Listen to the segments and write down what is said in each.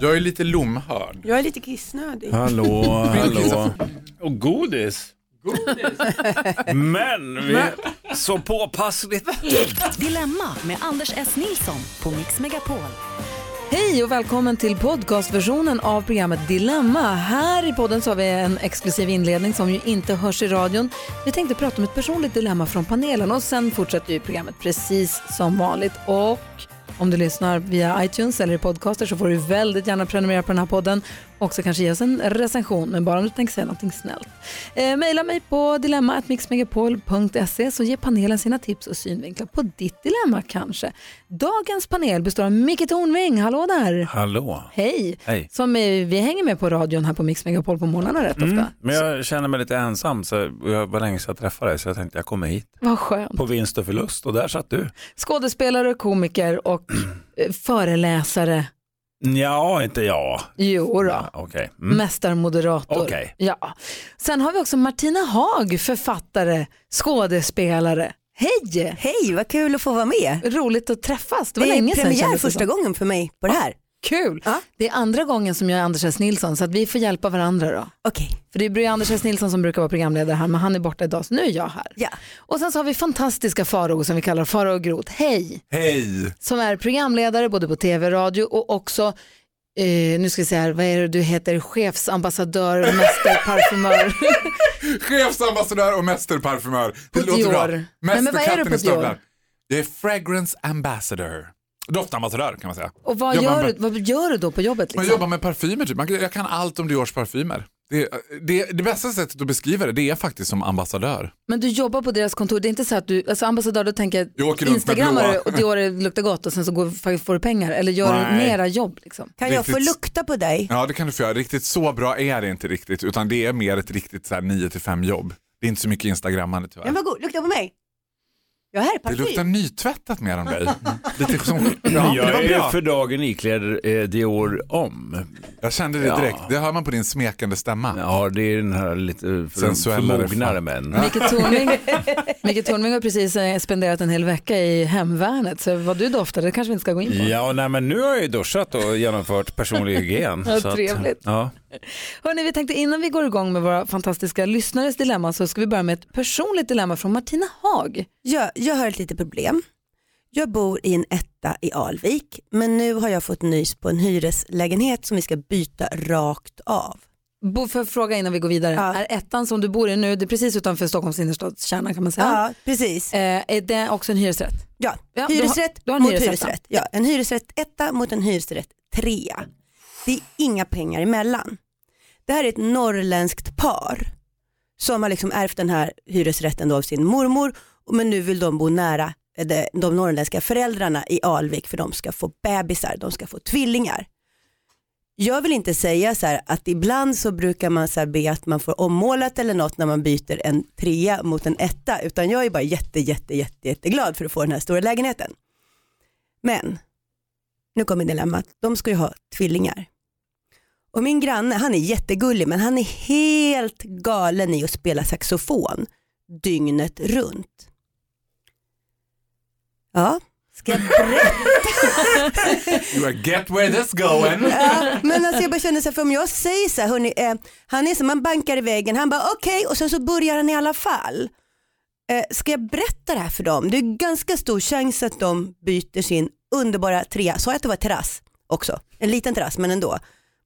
Jag är lite lomhörd. Jag är lite kissnödig. Hallå, hallå. Och godis. Men vi så påpassligt. Dilemma med Anders S. Nilsson på Mix Megapol. Hej och välkommen till podcastversionen av programmet Dilemma. Här i podden så har vi en exklusiv inledning som ju inte hörs i radion. Vi tänkte prata om ett personligt dilemma från panelen och sen fortsätter ju programmet precis som vanligt. Och om du lyssnar via iTunes eller i podcaster så får du väldigt gärna prenumerera på den här podden. Också kanske ge oss en recension, men bara om du tänker säga någonting snällt. Eh, maila mig på dilemma.mixmegapol.se så ger panelen sina tips och synvinklar på ditt dilemma kanske. Dagens panel består av Micke Tornving, hallå där! Hallå. Hej! Hej. Som eh, vi hänger med på radion här på Mix Megapol på morgnarna rätt Mm, ofta. men jag känner mig lite ensam, så jag var länge sedan jag träffade dig så jag tänkte jag kommer hit Vad skönt. på vinst och förlust och där satt du. Skådespelare, komiker och eh, föreläsare. Ja, inte jag. Jo då. Ja, Okej. Mm. Mästarmoderator. Okej. Ja. Sen har vi också Martina Haag, författare, skådespelare. Hej! Hej, vad kul att få vara med. Roligt att träffas. Det var Det är länge sedan premiär det första gången för mig på det här. Kul! Ja. Det är andra gången som jag är Anders S. Nilsson så att vi får hjälpa varandra då. Okej, För det är Anders S. Nilsson som brukar vara programledare här men han är borta idag så nu är jag här. ja. Och sen så har vi fantastiska Faro som vi kallar Faro och Groth. Hej! Hej! Som är programledare både på tv och radio och också eh, nu ska vi se här, vad är det du heter? Chefsambassadör, mästerparfymör. Chefsambassadör och mästerparfymör. Det På låter bra. Dior. Det Mästerkatten i stövlar. Det är fragrance ambassador. Doftambassadör kan man säga. Och vad gör, med- du, vad gör du då på jobbet? Man Liksom? jobbar med parfymer typ. Man, jag kan allt om Diors parfymer. Det, det, det bästa sättet att beskriva det, det är faktiskt som ambassadör. Men du jobbar på deras kontor, det är inte så att du, alltså ambassadör, då tänker Jag instagrammar du och Dior luktar gott och sen så går, får du pengar eller gör Nej. mera jobb liksom? Kan jag få Riktigt- lukta på dig? Ja det kan du få göra. Riktigt så bra är det inte riktigt utan det är mer ett riktigt så här 9-5 jobb. Det är inte så mycket instagrammande tyvärr. Men vad god, lukta på mig. Jag är Det luktar nytvättat mer om dig. Lite som, ja, jag är bra. för dagen iklädd eh, Dior om. Jag kände det Ja. direkt. Det hör man på din smekande stämma. Ja, det är den här lite för, Sensuellare förmognare män. Micke Tornving, Micke Tornving har precis eh, spenderat en hel vecka i hemvärnet så vad du doftar det kanske vi inte ska gå in på. Ja, nej, men nu har jag ju duschat och genomfört personlig hygien. Ja, så att- trevligt. ja. Hörrni, vi tänkte innan vi går igång med våra fantastiska lyssnares dilemma så ska vi börja med ett personligt dilemma från Martina Haag. Ja, jag har ett litet problem. Jag bor i en etta i Alvik, men nu har jag fått nys på en hyreslägenhet som vi ska byta rakt av. Bo, för fråga innan vi går vidare, Ja. är ettan som du bor i nu, det är precis utanför Stockholms innerstadskärna kan man säga, Ja, precis. eh, är det också en hyresrätt? Ja, Ja, du har- hyresrätt du har en mot hyresrätt, hyresrätt. Ja, en hyresrätt etta mot en hyresrätt trea. Det är inga pengar emellan. Det här är ett norrländskt par som har liksom ärvt den här hyresrätten då av sin mormor men nu vill de bo nära eh, de, de norrländska föräldrarna i Alvik för de ska få bebisar, de ska få tvillingar. Jag vill inte säga så här att ibland så brukar man så här be att man får ommålat eller något när man byter en trea mot en etta utan jag är bara jätte, jätte, jätte, jätteglad för att få den här stora lägenheten. Men, nu kommer dilemmat, de ska ju ha tvillingar. Och min granne, han är jättegullig men han är helt galen i att spela saxofon dygnet runt. Ja, ska jag berätta? You are get where this going. Ja, men alltså jag bara känner så här, för om jag säger så här, hörni, eh, han är som man bankar i väggen, han bara okej och sen så börjar han i alla fall. Eh, ska jag berätta det här för dem? Det är ganska stor chans att de byter sin underbara trea, sa jag att det var terrass också? En liten terrass men ändå.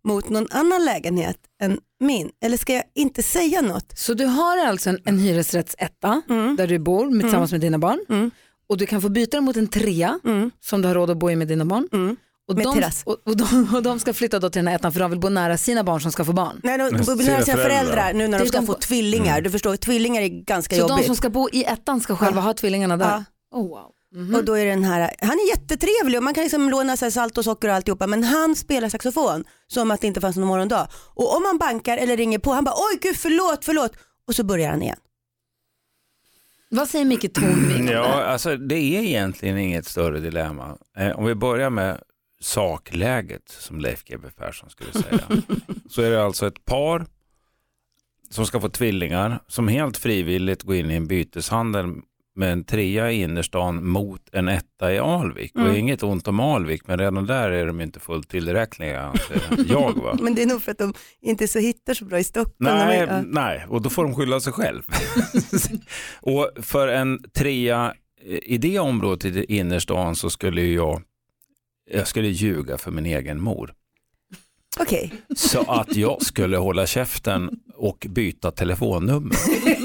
Mot någon annan lägenhet än min. Eller ska jag inte säga något? Så du har alltså en, en hyresrättsetta Mm. där du bor med, tillsammans med dina barn Mm. Och du kan få byta den mot en trea Mm. som du har råd att bo i med dina barn. Mm. Och, Med de, terrass. och, och, de, och de ska flytta då till den här ettan för de vill bo nära sina barn som ska få barn. Nej, de bor sina nära sina föräldrar. nu när de ska de- få tvillingar. Du förstår, tvillingar är ganska Så jobbigt. de som ska bo i ettan ska själva ha tvillingarna där? Ja. Oh, wow. Mhm. Och då är den här, han är jättetrevlig och man kan liksom låna så salt och socker och alltihopa men han spelar saxofon som att det inte fanns någon morgondag. Och om man bankar eller ringer på, han bara oj gud förlåt, förlåt och så börjar han igen. Vad säger Micke Tornving Ja, alltså det är egentligen inget större dilemma. Eh, om vi börjar med sakläget som Leif GW Persson skulle säga. så är det alltså ett par som ska få tvillingar som helt frivilligt går in i en byteshandel med en trea i innerstan mot en etta i Alvik. Mm. Och inget ont om Alvik, men redan där är de inte fullt tillräckliga anser jag. Va? Men det är nog för att de inte så hittar så bra i Stockholm. Nej, är- ja. nej, och då får de skylla sig själv. och för en trea i det området i innerstan så skulle jag, jag skulle ljuga för min egen mor. Okej, Så att jag skulle hålla käften och byta telefonnummer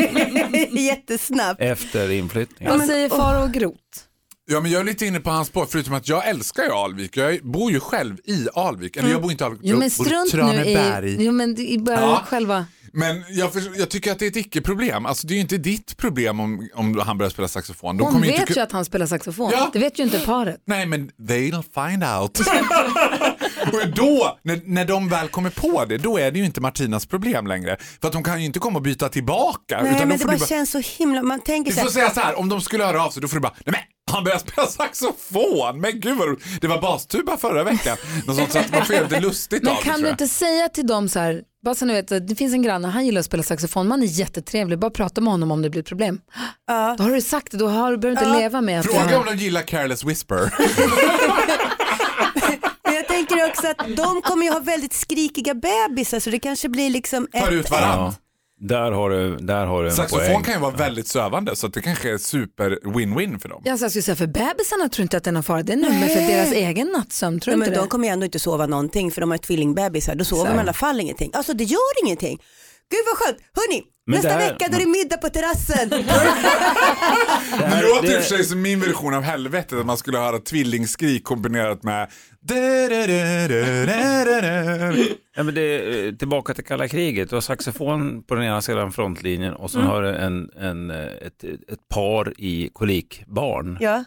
jättesnabbt. efter inflyttningen. Vad säger Faro och Groth? Ja, men jag är lite inne på hans spår, förutom att jag älskar ju Alvik. Jag bor ju själv i Alvik. Eller jag bor inte i Alvik, Jo men jag bor i strunt nu Traneberg. i, jo, men bara Ja. själva. Men jag, för, jag tycker att det är ett icke-problem. Alltså, det är ju inte ditt problem om, om han börjar spela saxofon. De Hon vet inte... ju att han spelar saxofon. Ja. Det vet ju inte paret. Nej men they'll find out. och då, när, när de väl kommer på det, då är det ju inte Martinas problem längre. För att de kan ju inte komma och byta tillbaka. Nej utan men det bara känns så himla, man tänker du får säga så här, om de skulle höra av sig då får du bara, nej men han börjar spela saxofon, men gud vad roligt. Det var bastuba förra veckan. Något sånt, så att man får göra lite lustigt Men av det, kan du inte säga till dem så här, bara så ni vet, det finns en granne, han gillar att spela saxofon, man är jättetrevlig, bara prata med honom om det blir ett problem. ja. Då har du sagt det, då har, behöver du inte leva med att Fråga om de gillar Careless Whisper. Tänker också att de kommer ju ha väldigt skrikiga bebisar så det kanske blir liksom Tar ut ett, varandra. Ja, där har du, där har du en Saxofon poäng. kan ju vara väldigt sövande så det kanske är super win-win för dem. Ja, så jag skulle säga för bebisarna tror inte att det är någon fara, det är nummer för deras egen nattsömn, tror Nej, du men inte de det? kommer ju ändå inte sova någonting för de har tvingbebisar, då sover de i alla fall ingenting. Alltså det gör ingenting. Gud vad skönt, hörni, Men nästa det här- vecka då är det middag på terrassen. Det låter i det- och för sig som min version av helvetet, att man skulle höra tvillingskrik kombinerat med Ja, men det är, tillbaka till kalla kriget. Du har saxofon på den ena sidan frontlinjen och Mm. så har du en, en, ett, ett par i kolikbarn ja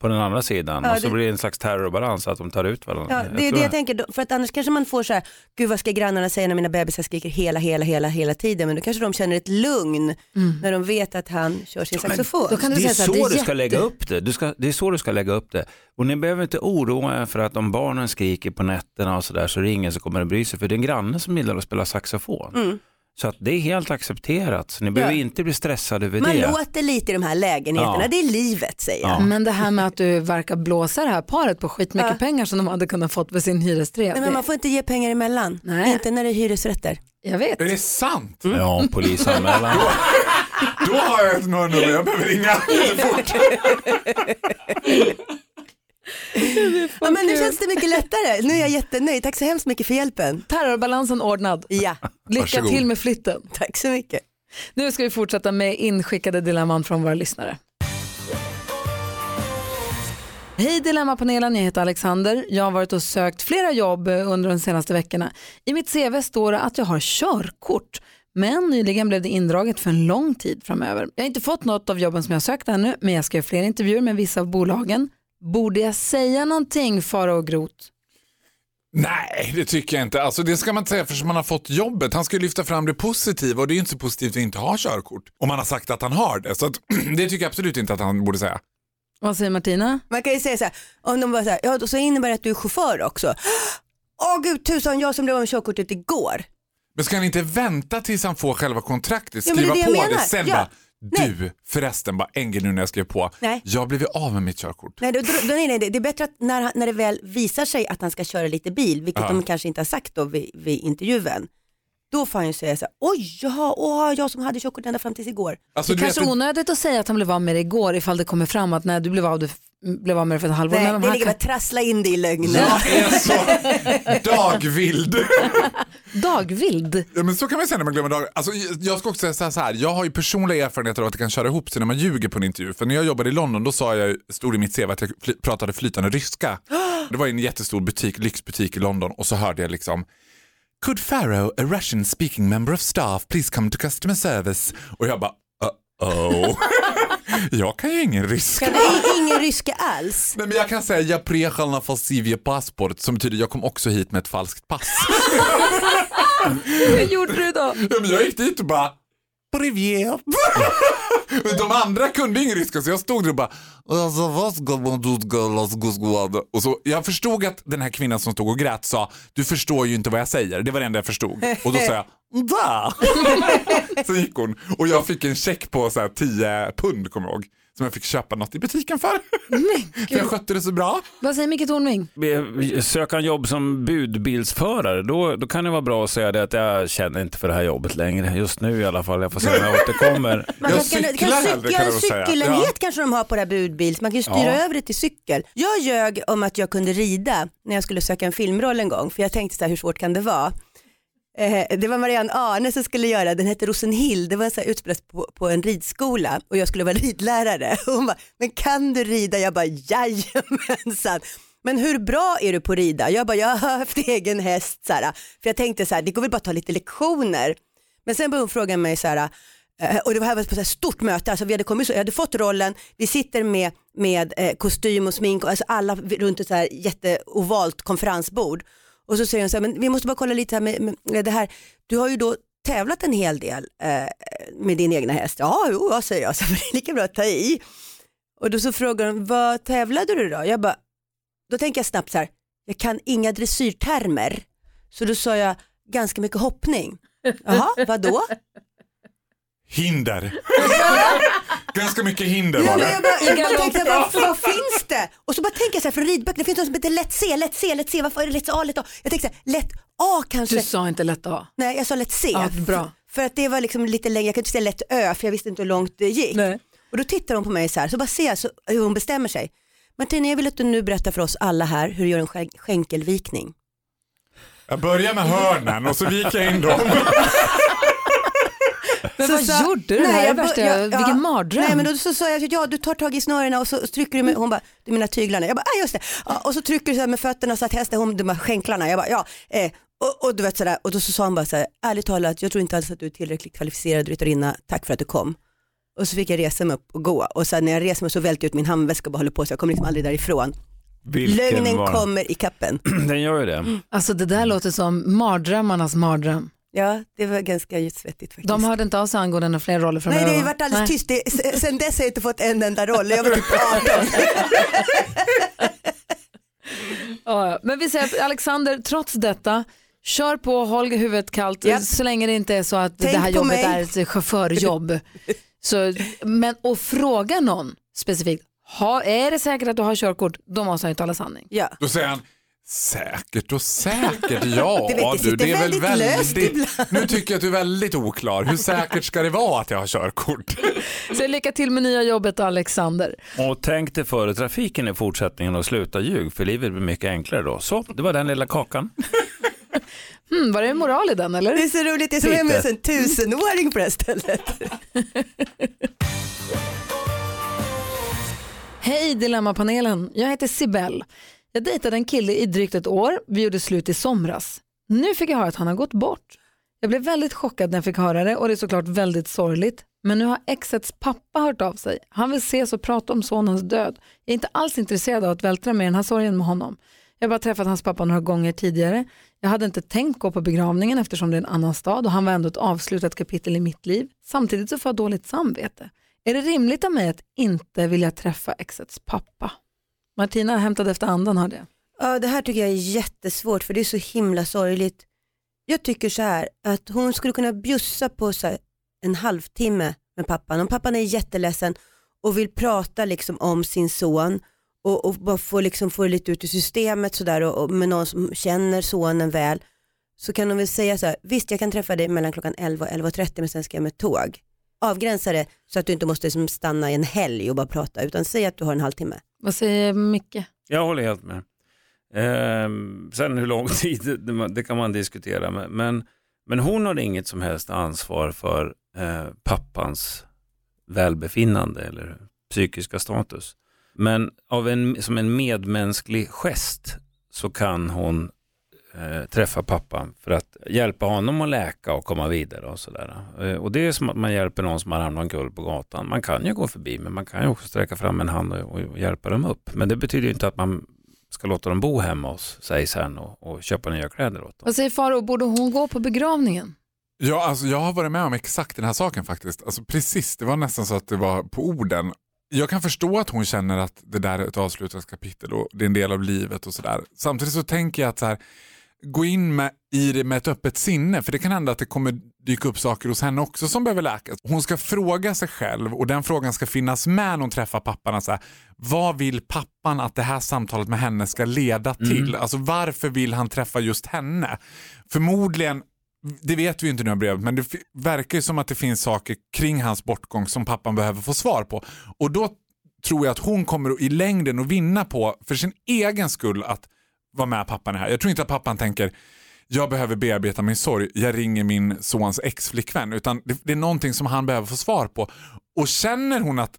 på den andra sidan Ja, och så det- blir det en slags terrorbalans att de tar ut varandra. Ja, det är det jag tänker, för att annars kanske man får så här, gud vad ska grannarna säga när mina bebisar skriker hela, hela, hela, hela tiden, men då kanske de känner ett lugn när de vet att han kör sin saxofon. då kan du det är så så det är du ska jätte- lägga upp det. Du ska, det är så du ska lägga upp det. Och ni behöver inte oroa er för att om barnen skriker på nätterna och sådär så är det ingen som kommer att bry sig för det är en granne som gillar att spela saxofon. Mm. Så att det är helt accepterat. Så ni behöver inte bli stressade över Man det. låter lite i de här lägenheterna, Ja. det är livet säger jag. Ja. Men det här med att du verkar blåsa det här paret på skitmycket Ja. pengar som de hade kunnat fått för sin hyrestrea. Nej, men man får inte ge pengar emellan, Nej. inte när det är hyresrätter. Jag vet. Är det sant? Ja, polisanmälan. Då har jag ett nummer jag behöver ringa fort. Ja, men nu känns det mycket lättare, nu är jag jättenöjd, tack så hemskt mycket för hjälpen. Terrorbalansen ordnad. Ja, Lycka Varsågod. till med flytten. tack så mycket. Nu ska vi fortsätta med inskickade dilemman från våra lyssnare. Hej Dilemmapanelen, jag heter Alexander. Jag har varit och sökt flera jobb under de senaste veckorna. I mitt CV står det att jag har körkort. Men nyligen blev det indraget för en lång tid framöver. Jag har inte fått något av jobben som jag sökt ännu, men jag ska göra fler intervjuer med vissa av bolagen. Borde jag säga någonting, Fara och Grot? Nej, det tycker jag inte. Alltså, det ska man inte säga för man har fått jobbet. Han ska ju lyfta fram det positiva och det är ju inte så positivt att inte ha körkort. Om man har sagt att han har det. Så att, det tycker jag absolut inte att han borde säga. Vad säger Martina? Man kan ju säga så här, om de bara så här, ja då så innebär det att du är chaufför också. Åh gud tusan, jag som blev av med körkortet igår. Men ska han inte vänta tills han får själva kontraktet, Ja, skriva är det på det, sen Ja. bara Nej. du förresten bara en grej nu när jag skrev på. Nej. Jag blev ju av med mitt körkort. Nej, då, då, nej, nej, det det är bättre att när, när det väl visar sig att han ska köra lite bil, vilket Ja. de kanske inte har sagt då vid, vid intervjun, då får han ju säga så här, oj, jaha, åh, jag som hade körkort ända fram tills igår. Alltså, Det vet, kanske är onödigt att säga att han blev av med det igår ifall det kommer fram att när du blev av, du blev av med det för ett halvår. Nej, Men de det här ligger bara kan... att trassla in det i lögnen. jag är så dagvild. Dagvild. Ja, men så kan man säga när man glömmer dagar. Alltså, jag ska också säga så här, jag har ju personliga erfarenheter av att det kan köra ihop sig när man ljuger på en intervju. För när jag jobbade i London då sa jag, stod i mitt CV att jag fly, pratade flytande ryska. Det var en jättestor butik, lyxbutik i London och så hörde jag liksom Could Pharaoh, a Russian speaking member of staff, please come to customer service? Och jag bara, uh-oh. Jag kan ju ingen ryska. Kan du ingen ryska alls? Nej, men jag kan säga jag prejal falsivje passport som betyder jag kom också hit med ett falskt pass. Hur gjorde du då? Ja, men jag gick dit och bara på Riviera. de andra kunde ingen ryska så jag stod där och bara alltså, och så, Jag förstod att den här kvinnan som stod och grät sa du förstår ju inte vad jag säger. Det var det enda jag förstod. Och då sa jag da. så gick hon och jag fick en check på så här, 10 pund kommer jag ihåg som jag fick köpa något i butiken för. för jag skötte det så bra. Vad säger Micke Tornving? Söka en jobb som budbilsförare, då, då kan det vara bra att säga det att jag känner inte för det här jobbet längre. Just nu i alla fall, jag får se om jag återkommer. Man Jag kan, cyklar kan hellre, kan jag väl säga. cykelenhet Ja. kanske de har på det här budbils, man kan ju styra Ja. över det till cykel. Jag ljög om att jag kunde rida när jag skulle söka en filmroll en gång, för jag tänkte så här, hur svårt kan det vara? Eh, det var Marianne Arne som skulle göra, den hette Rosenhill, det var så här utspelat på, på en ridskola och jag skulle vara ridlärare. Och hon bara, men kan du rida? Jag bara, jajamensan. Men hur bra är du på att rida? Jag bara, jag har haft egen häst. Så här, för jag tänkte så här, det går väl bara att ta lite lektioner. Men sen började hon fråga mig så här, eh, och det var här på ett stort möte, alltså vi hade, kommit så, jag hade fått rollen, vi sitter med, med eh, kostym och smink, och alltså alla runt ett så här jätteovalt konferensbord. Och så säger hon så här, men vi måste bara kolla lite här med, med det här, du har ju då tävlat en hel del eh, med din egna häst. Ja, jo, vad säger jag, så det är lika bra att ta i. Och då så frågar hon, vad tävlade du då? Jag bara, då tänker jag snabbt så här, jag kan inga dressyrtermer. Så då sa jag, ganska mycket hoppning. Jaha, vadå? Hinder. Ganska mycket hinder var det. jag bara, jag bara tänkte, vad, vad finns det? Och så bara tänker jag så här, från ridböcker, det finns något som heter lätt C, lätt C, lätt C, varför är det lätt A, lätt A? Jag tänkte så här, lätt A kanske. Du sa inte lätt A. Nej, jag sa lätt C. Ja, bra. För att det var liksom lite längre, jag kunde inte säga lätt Ö för jag visste inte hur långt det gick. Nej. Och då tittar hon på mig så här, så bara ser jag så, hur hon bestämmer sig. Martina, jag vill att du nu berättar för oss alla här hur du gör en skän- skänkelvikning. Jag börjar med hörnen och så viker jag in dem. Men Så vad sa- gjorde du? Nej, här är jag värsta, ja, vilken ja. mardröm. Nej men då så sa jag, ja du tar tag i snörena och så trycker du med, hon bara, du menar tyglarna? Jag bara, ah, just det. Ja, och så trycker du så här med fötterna så att hästen, hon, de här skänklarna. Jag bara, ja. Eh, och, och du vet sådär, och då så sa hon bara så här, ärligt talat, jag tror inte alls att du är tillräckligt kvalificerad ryttarinna, tack för att du kom. Och så fick jag resa mig upp och gå och sen när jag reser mig så välter jag ut min handväska och bara håller på så jag kommer liksom aldrig därifrån. Vilken Lögnen var- kommer i kappen. Den gör ju det. Alltså det där låter som mardrömmarnas mardröm. Ja, det var ganska svettigt faktiskt. De hörde inte av sig angående några fler roller Nej, det har framöver. varit alldeles Nej. tyst. Det, sen dess har jag inte fått en enda roll. Jag var typ 18. Ja, ja. Men vi säger att Alexander, trots detta, kör på, håll huvudet kallt, Japp. så länge det inte är så att Tänk det här jobbet mig. är ett chaufförjobb. så, men, och fråga någon specifikt, ha, är det säkert att du har körkort? Då måste han ju tala sanning. Ja. Då säger han, säkert och säkert, ja Du vet, det du. Det är väl väldigt löst ibland. Nu tycker jag att du är väldigt oklar. Hur säkert ska det vara att jag har körkort? Så lycka till med nya jobbet Alexander. Och tänk dig före trafiken i fortsättningen och sluta ljug för livet blir mycket enklare då. Så, det var den lilla kakan. Hmm, var det moral i den eller? Det är så roligt, det är som med en tusenåring på det här stället. Hej Dilemmapanelen, jag heter Sibel. Jag dejtade en kille i drygt ett år, vi gjorde slut i somras. Nu fick jag höra att han har gått bort. Jag blev väldigt chockad när jag fick höra det och det är såklart väldigt sorgligt. Men nu har exets pappa hört av sig. Han vill ses och prata om sonens död. Jag är inte alls intresserad av att vältra mig i den här sorgen med honom. Jag har bara träffat hans pappa några gånger tidigare. Jag hade inte tänkt gå på begravningen eftersom det är en annan stad och han var ändå ett avslutat kapitel i mitt liv. Samtidigt så får jag dåligt samvete. Är det rimligt av mig att inte vilja träffa exets pappa? Martina hämtade efter andan hörde jag. Ja, det här tycker jag är jättesvårt för det är så himla sorgligt. Jag tycker så här att hon skulle kunna bjussa på så här en halvtimme med pappan. Om pappan är jätteledsen och vill prata liksom om sin son och, och bara få, liksom, få det lite ut i systemet sådär och, och med någon som känner sonen väl så kan hon väl säga så här, visst jag kan träffa dig mellan klockan 11 och 11.30 men sen ska jag med tåg. Avgränsa det så att du inte måste liksom stanna en helg och bara prata utan säg att du har en halvtimme. Vad säger Micke? Jag håller helt med. Ehm, sen hur lång tid, det, kan man diskutera. Men- Men, men hon har inget som helst ansvar för eh, pappans välbefinnande eller psykiska status. Men av en, som en medmänsklig gest så kan hon eh, träffa pappan för att hjälpa honom att läka och komma vidare och sådär. Eh, och det är som att man hjälper någon som har hamnat omkull på gatan. Man kan ju gå förbi men man kan ju också sträcka fram en hand och, och hjälpa dem upp. Men det betyder ju inte att man ska låta dem bo hemma hos sig sen och, och köpa nya kläder åt dem. Vad säger Faro, borde hon gå på begravningen? Ja, alltså, jag har varit med om exakt den här saken faktiskt. Alltså, precis, det var nästan så att det var på orden. Jag kan förstå att hon känner att det där är ett avslutat kapitel och det är en del av livet och sådär. Samtidigt så tänker jag att så här, gå in med, i det med ett öppet sinne för det kan hända att det kommer dyka upp saker hos henne också som behöver läkas. Hon ska fråga sig själv och den frågan ska finnas med när hon träffar pappan. Så här, vad vill pappan att det här samtalet med henne ska leda till? Alltså varför vill han träffa just henne? Förmodligen det vet vi inte nu i brevet, men det verkar ju som att det finns saker kring hans bortgång som pappan behöver få svar på. Och då tror jag att hon kommer i längden att vinna på, för sin egen skull, att vara med pappan här. Jag tror inte att pappan tänker jag behöver bearbeta min sorg, jag ringer min sons exflickvän. Utan det, det är någonting som han behöver få svar på. Och känner hon att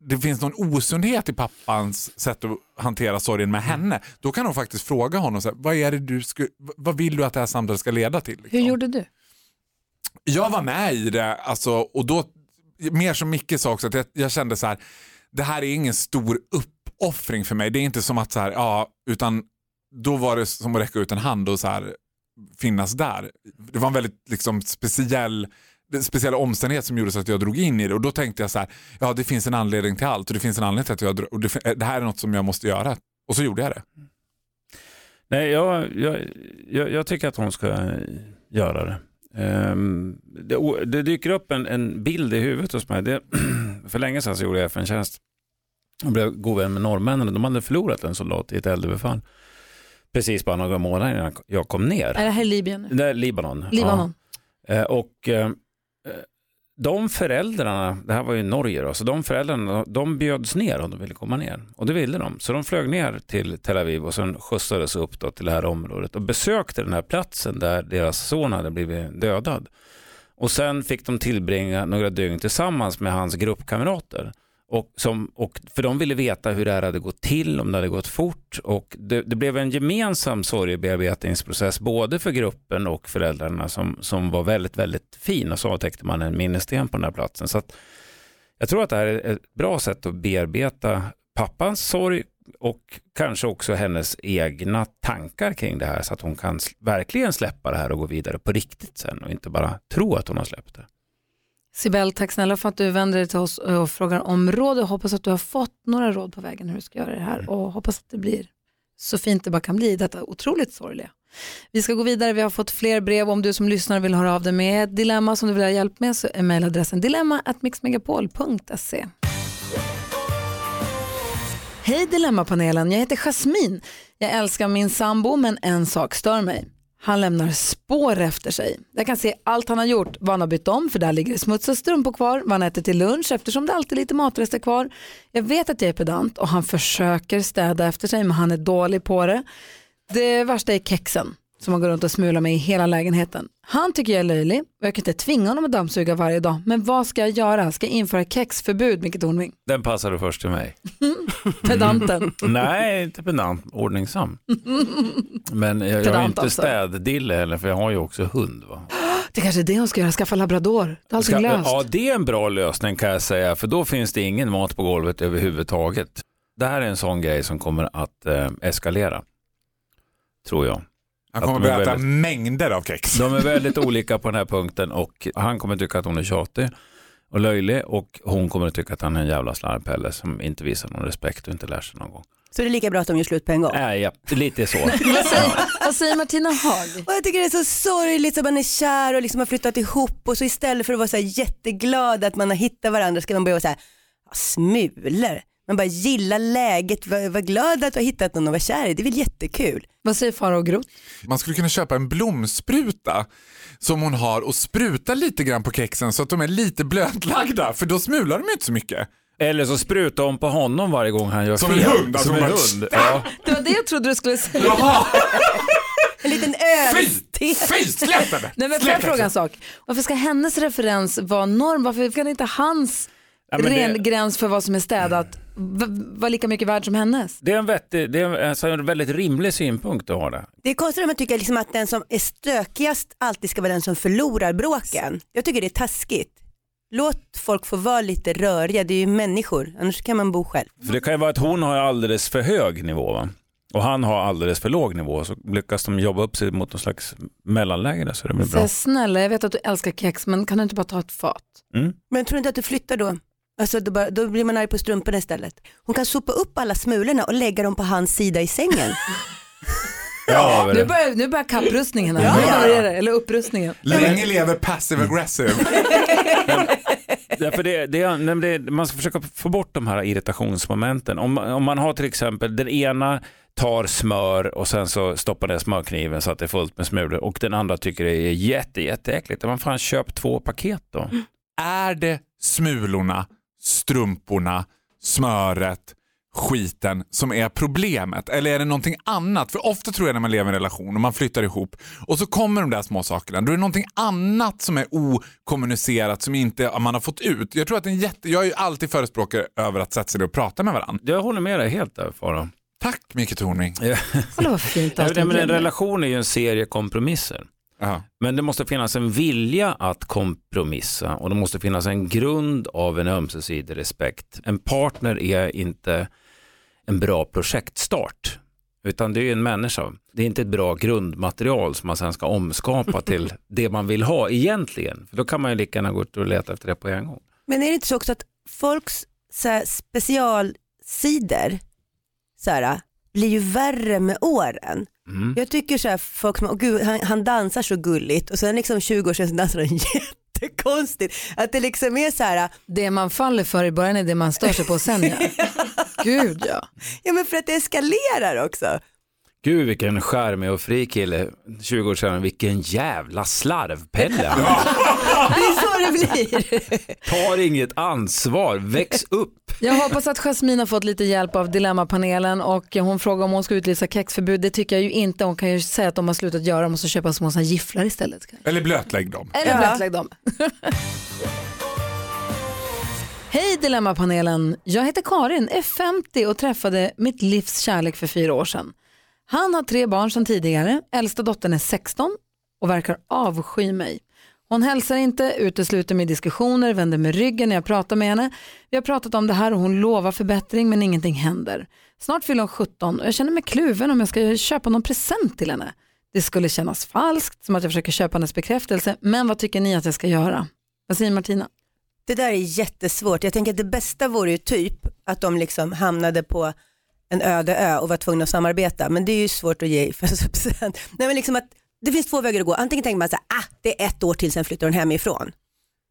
det finns någon osundhet i pappans sätt att hantera sorgen med henne, då kan hon faktiskt fråga honom, så här, vad, är det du sku, vad vill du att det här samtalet ska leda till? liksom? Hur gjorde du? Jag var med i det alltså, och då, mer som Micke sa också, att jag, jag kände så här, det här är ingen stor offring för mig. Det är inte som att så här, ja, utan då var det som att räcka ut en hand och så här, finnas där. Det var en väldigt liksom, speciell speciella omständighet som gjorde så att jag drog in i det och då tänkte jag så här, ja det finns en anledning till allt och det finns en anledning till att jag dro- och det, det här är något som jag måste göra. Och så gjorde jag det. Nej, jag, jag, jag, jag tycker att hon ska göra det. Um, det, det dyker upp en, en bild i huvudet hos mig. Det, för länge sedan så gjorde jag FN-tjänst och blev god vän med norrmännen. De hade förlorat en soldat i ett eldöverfall. Precis bara några månader innan jag kom ner. Är det här Libyen? Det är Libanon. Libanon. Ja. Eh, Och eh, de föräldrarna, det här var ju Norge då, så de föräldrarna de bjöds ner om de ville komma ner. Och det ville de. Så de flög ner till Tel Aviv och sen skjutsades upp då till det här området och besökte den här platsen där deras son hade blivit dödad. Och sen fick de tillbringa några dygn tillsammans med hans gruppkamrater. Och, som, och för de ville veta hur det här hade gått till, om det hade gått fort. Och det, det blev en gemensam sorgebearbetningsprocess både för gruppen och föräldrarna som, som var väldigt, väldigt fin. Och så täckte man en minnessten på den här platsen. Så att, jag tror att det här är ett bra sätt att bearbeta pappans sorg och kanske också hennes egna tankar kring det här så att hon kan sl- verkligen släppa det här och gå vidare på riktigt sen och inte bara tro att hon har släppt det. Sibel, tack snälla för att du vänder dig till oss och frågar om råd. Jag hoppas att du har fått några råd på vägen hur du ska göra det här och hoppas att det blir så fint det bara kan bli, detta otroligt sorgliga. Vi ska gå vidare, vi har fått fler brev. Om du som lyssnar vill höra av dig med ett dilemma som du vill ha hjälp med så är mejladressen dilemma.mixmegapol.se. Hej Dilemmapanelen, jag heter Jasmin. Jag älskar min sambo men en sak stör mig. Han lämnar spår efter sig. Jag kan se allt han har gjort, vad han har bytt om för där ligger det smutsiga strumpor kvar, vad han äter till lunch eftersom det alltid är lite matrester kvar. Jag vet att jag är pedant och han försöker städa efter sig men han är dålig på det. Det värsta är kexen som han går runt och smular med i hela lägenheten. Han tycker jag är löjlig och jag kan inte tvinga honom att dammsuga varje dag. Men vad ska jag göra? Ska jag införa kexförbud, Micke Tornving? Den passade först till mig. Pedanten. Nej, inte pedant, ordningsam. Men jag, jag är inte alltså. städdille heller för jag har ju också hund. Va? Det kanske är det hon ska göra, skaffa labrador. Det allting Ska, löst. ja, det är en bra lösning kan jag säga, för då finns det ingen mat på golvet överhuvudtaget. Det här är en sån grej som kommer att eh, eskalera, tror jag. Han Att kommer de är berätta väldigt- mängder av kex. De är väldigt olika på den här punkten och han kommer tycka att hon är tjatig och löjlig och hon kommer att tycka att han är en jävla slarvpelle som inte visar någon respekt och inte lär sig någon gång. Så det är lika bra att de gör slut på en gång. Nej, ja, lite så. Vad, säger, vad säger Martina Haag? Och jag tycker det är så sorgligt att man är kär och liksom har flyttat ihop och så istället för att vara så här jätteglad att man har hittat varandra ska man börja vara så här, ja, smulor. Man bara gilla läget, var, var glad att du har hittat någon att vara kär i, det är väl jättekul. Vad säger Farao Groth? Man skulle kunna köpa en blomspruta som hon har och spruta lite grann på kexen så att de är lite blötlagda för då smular de inte så mycket. Eller så sprutar hon på honom varje gång han gör Som fel. en hund, alltså Som en hund. Ja. Det var det jag trodde du skulle säga. Jaha, En liten fy! ölste. Fy, släpp henne! Nej, men får Släpp jag fråga en henne. sak? Varför ska hennes referens vara norm? Varför kan inte hans Ja, ren det- gräns för vad som är städat v- vara lika mycket värd som hennes? Det är en, vettig, det är en, alltså en väldigt rimlig synpunkt att ha det. Det är konstigt om man tycker liksom att den som är stökigast alltid ska vara den som förlorar bråken. Jag tycker det är taskigt. Låt folk få vara lite röriga, det är ju människor, annars kan man bo själv. För det kan ju vara att hon har alldeles för hög nivå va? och han har alldeles för låg nivå. Så lyckas de jobba upp sig mot någon slags mellanläge där, så det blir Så bra. jag, snälla, jag vet att du älskar kex men kan du inte bara ta ett fat? Mm. Men tror du inte att du flyttar då? Alltså då, bara, då blir man arg på strumporna istället. Hon kan sopa upp alla smulorna och lägga dem på hans sida i sängen. Ja, Nu börjar, nu börjar kapprustningen här. Nu börjar det, eller upprustningen. Länge lever passive aggressive. Därför det, det, men det, man ska försöka få bort de här irritationsmomenten. Om, om man har till exempel den ena tar smör och sen så stoppar ner smörkniven så att det är fullt med smulor och den andra tycker det är jätte, jätteäckligt. Man fan köp två paket då. Är det smulorna, strumporna, smöret, skiten som är problemet? Eller är det någonting annat? För ofta tror jag när man lever i en relation och man flyttar ihop och så kommer de där små sakerna. Då är det någonting annat som är okommunicerat som inte man har fått ut. Jag tror att en jätte, jag är ju alltid förespråkare över att sätta sig ner och prata med varandra. Jag håller med dig helt där Farao. Tack Micke Tornving. Kolla vad fint Nej, allt men En relation är ju en serie kompromisser. Ja. Men det måste finnas en vilja att kompromissa och det måste finnas en grund av en ömsesidig respekt. En partner är inte en bra projektstart utan det är en människa. Det är inte ett bra grundmaterial som man sen ska omskapa till det man vill ha egentligen. För då kan man ju lika gärna gå ut och leta efter det på en gång. Men är det inte så också att folks så specialsidor så här, blir ju värre med åren. Mm. Jag tycker så här, folk som, åh gud, han, han dansar så gulligt och sen liksom 20 år sedan dansar han jättekonstigt. Att det liksom är så här, Det man faller för i början är det man stör sig på sen. Ja. Gud ja. ja men för att det eskalerar också. Gud vilken charmig och fri kille, 20 år sedan, vilken jävla slarvpelle. han är. Det är så det blir. Tar inget ansvar, väx upp. Jag hoppas att Jasmine har fått lite hjälp av Dilemmapanelen och hon frågar om hon ska utlysa kexförbud. Det tycker jag ju inte. Hon kan ju säga att de har slutat göra, de måste köpa små såna gifflar istället. Eller blötlägg dem. Eller Ja. blötlägg dem. Hej Dilemmapanelen, jag heter Karin, är 50 och träffade mitt livs kärlek för fyra år sedan. Han har tre barn sedan tidigare, äldsta dottern är 16 och verkar avsky mig. Hon hälsar inte, utesluter mig i diskussioner, vänder mig ryggen när jag pratar med henne. Vi har pratat om det här och hon lovar förbättring men ingenting händer. Snart fyller hon 17 och jag känner mig kluven om jag ska köpa någon present till henne. Det skulle kännas falskt, som att jag försöker köpa hennes bekräftelse, men vad tycker ni att jag ska göra? Vad säger Martina? Det där är jättesvårt. Jag tänker att det bästa vore ju typ att de liksom hamnade på en öde ö och var tvungna att samarbeta. Men det är ju svårt att ge födelsedagspresent. Nej men liksom att det finns två vägar att gå. Antingen tänker man så här, ah det är ett år till sen flyttar hon hemifrån.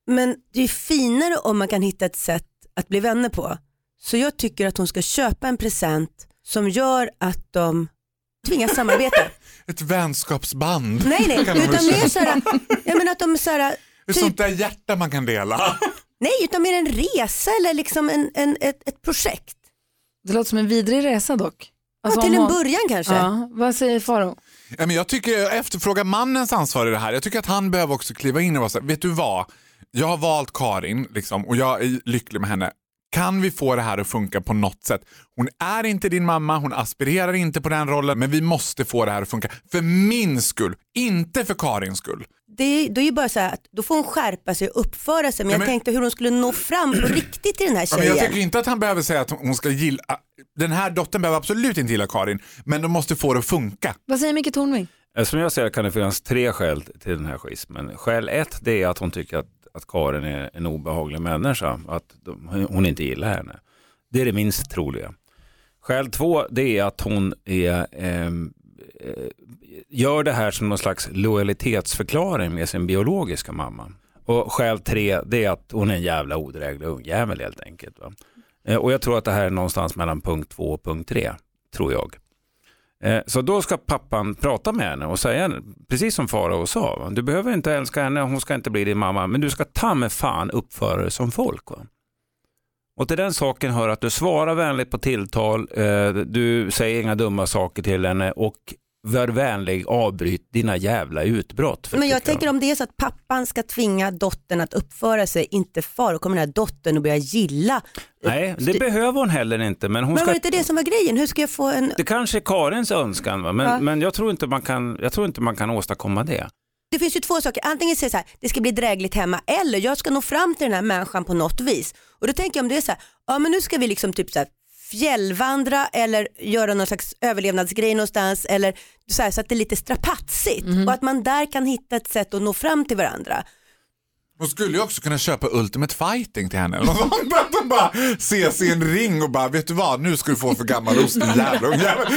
Men det är finare om man kan hitta ett sätt att bli vänner på. Så jag tycker att hon ska köpa en present som gör att de tvingas samarbeta. Ett vänskapsband. nej nej, utan mer så här, jag menar att de så här, Ett typ sånt där hjärta man kan dela. Nej, utan mer en resa eller liksom en, en, ett, ett projekt. Det låter som en vidrig resa dock. Alltså, ja, till en hon- början kanske. Ja, vad säger Faro? Ja, men jag tycker jag efterfrågar mannens ansvar i det här. Jag tycker att han behöver också kliva in och vara så här, vet du vad? Jag har valt Karin liksom, och jag är lycklig med henne. Kan vi få det här att funka på något sätt? Hon är inte din mamma, hon aspirerar inte på den rollen, men vi måste få det här att funka. För min skull, inte för Karins skull. Det, är, det är ju bara så här att då får hon skärpa sig och uppföra sig. Men Ja, jag men- tänkte hur hon skulle nå fram på riktigt till den här Ja, men tjejen. jag tycker inte att han behöver säga att hon ska gilla, den här dottern behöver absolut inte gilla Karin, men de måste få det att funka. Vad säger Micke Tornving? Eh, Som jag ser kan det finnas tre skäl till den här schismen. Skäl ett det är att hon tycker att, att Karin är en obehaglig människa, att de, hon inte gillar henne. Det är det minst troliga. Skäl två det är att hon är, ehm, eh, gör det här som någon slags lojalitetsförklaring med sin biologiska mamma. Och skäl tre det är att hon är en jävla odräglig ungjävel helt enkelt. Va? Eh, och jag tror att det här är någonstans mellan punkt två och punkt tre, tror jag. Eh, så då ska pappan prata med henne och säga, precis som Farao sa, du behöver inte älska henne, hon ska inte bli din mamma, men du ska ta med fan uppföra dig som folk. Va? Och till den saken hör att du svarar vänligt på tilltal, eh, du säger inga dumma saker till henne och var vänlig, avbryt dina jävla utbrott. Men jag tycker tänker om det är så att pappan ska tvinga dottern att uppföra sig, inte far, och kommer den här dottern att börja gilla. Nej, det behöver hon heller inte. Men hon Men ska var det inte det som var grejen? Hur ska jag få en... Det kanske är Karins önskan, va? Men, Ja. men jag, tror inte man kan, jag tror inte man kan åstadkomma det. Det finns ju två saker, antingen säga så här, det ska bli drägligt hemma eller jag ska nå fram till den här människan på något vis. Och då tänker jag om det är så här, ja men nu ska vi liksom typ så här fjällvandra eller göra någon slags överlevnadsgrej någonstans eller så, här, så att det är lite strapatsigt och att man där kan hitta ett sätt att nå fram till varandra. Hon skulle ju också kunna köpa Ultimate Fighting till henne. de bara ses i en ring och bara, vet du vad, nu ska du få för gammal ost jävla ungjävel.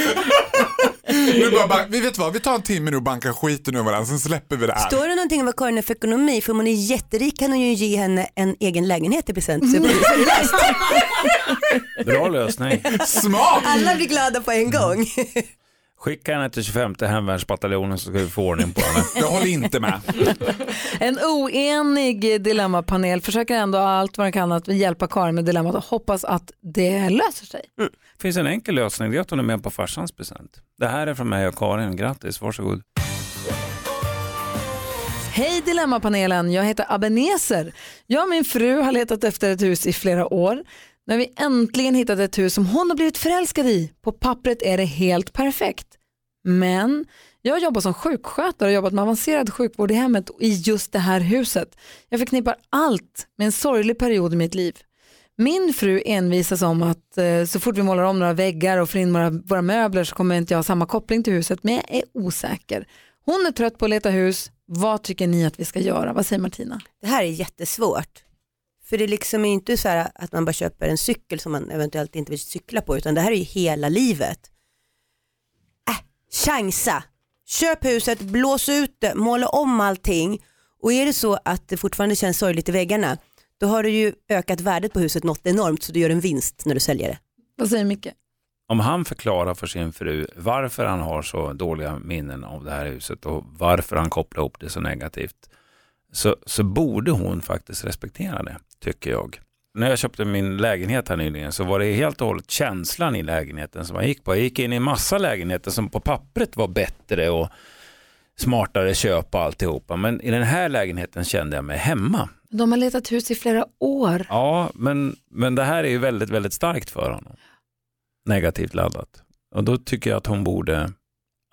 Nu bara, bara, vi vet vad, vi tar en timme nu och bankar skiten ur varandra, sen släpper vi det här. Står det någonting om vad Karin har för ekonomi? För om hon är jätterik kan hon ju ge henne en egen lägenhet i present. Så. Bra lösning. Smart! Alla blir glada på en gång. Skicka henne till 25 hemvärnsbataljonen så ska vi få ordning på henne. Jag håller inte med. En oenig dilemmapanel försöker ändå allt vad den kan att hjälpa Karin med dilemmat och hoppas att det löser sig. Det finns en enkel lösning, det är att hon är med på farsans present. Det här är från mig och Karin, grattis, varsågod. Hej Dilemmapanelen, jag heter Abenezer. Jag och min fru har letat efter ett hus i flera år. Nu har vi äntligen hittat ett hus som hon har blivit förälskad i. På pappret är det helt perfekt. Men jag jobbar som sjukskötare och jobbat med avancerad sjukvård i hemmet i just det här huset. Jag förknippar allt med en sorglig period i mitt liv. Min fru envisas om att eh, så fort vi målar om några väggar och får in våra, våra möbler så kommer inte jag ha samma koppling till huset men jag är osäker. Hon är trött på att leta hus. Vad tycker ni att vi ska göra? Vad säger Martina? Det här är jättesvårt. För det är liksom inte så här att man bara köper en cykel som man eventuellt inte vill cykla på utan det här är ju hela livet. Äh, chansa! Köp huset, blås ut det, måla om allting och är det så att det fortfarande känns sorgligt i väggarna då har du ju ökat värdet på huset något enormt så du gör en vinst när du säljer det. Vad säger Micke? Om han förklarar för sin fru varför han har så dåliga minnen av det här huset och varför han kopplar ihop det så negativt så, så borde hon faktiskt respektera det, tycker jag. När jag köpte min lägenhet här nyligen så var det helt och hållet känslan i lägenheten som jag gick på. Jag gick in i massa lägenheter som på pappret var bättre och smartare köp och alltihopa. Men i den här lägenheten kände jag mig hemma. De har letat hus i flera år. Ja, men, men det här är ju väldigt, väldigt starkt för honom. Negativt laddat. Och då tycker jag att hon borde,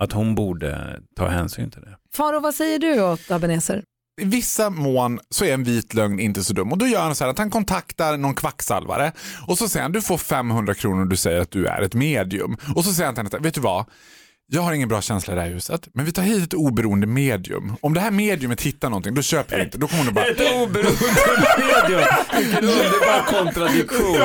att hon borde ta hänsyn till det. Faro, vad säger du åt Abenezer? I vissa mån så är en vit lögn inte så dum och då gör han så här att han kontaktar någon kvacksalvare och så säger han du får 500 kronor och du säger att du är ett medium. Och så säger han till henne, vet du vad? Jag har ingen bra känsla i det här huset, men vi tar hit ett oberoende medium. Om det här mediumet hittar någonting, då köper vi inte. Då kommer hon bara... Ett oberoende medium. Vilken underbar kontradiktion.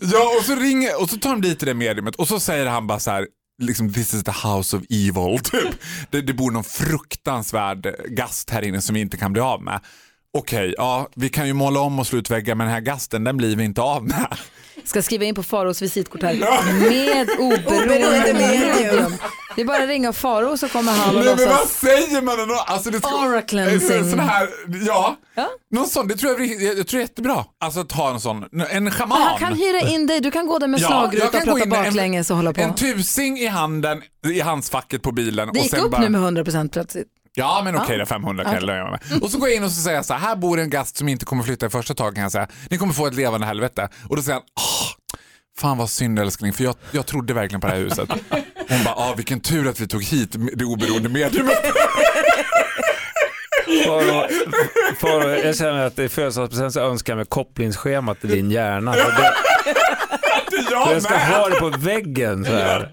Ja, och så ringer och så tar de dit det mediumet och så säger han bara så här, liksom this is the house of evil typ. Det, det bor någon fruktansvärd gast här inne som vi inte kan bli av med. Okej, ja vi kan ju måla om och slå ut väggar men den här gasten den blir vi inte av med. Ska skriva in på Faros visitkort här. Med oberoende medium. Det är bara att ringa Faro så kommer han och Nej men vad låtsas. säger man? Alltså det Aura cleansing. En sån här, ja. Ja. Någon sån, det tror jag, jag, jag tror är jättebra. Alltså att ha en sån, en schaman. Han kan hyra in dig, du kan gå där med Ja, slagruta och prata en- baklänges och hålla på. En tusing i handen i handsfacket på bilen. Det och gick sen upp bara, nu med 100% plötsligt. Ja men okej då, 500 kan jag nöja mig med. Och så går jag in och så säger jag så här, här bor en gast som inte kommer flytta i första taget kan jag säga. Ni kommer få ett levande helvete. Och då säger han, Åh, fan vad synd älskling för jag, jag trodde verkligen på det här huset. Hon bara, ah, vilken tur att vi tog hit det oberoende mediumet. Faro, Faro, jag känner att i födelsedagspresent så önskar jag mig kopplingsschema till din hjärna. För det, Det jag jag ska med. ha det på väggen så här.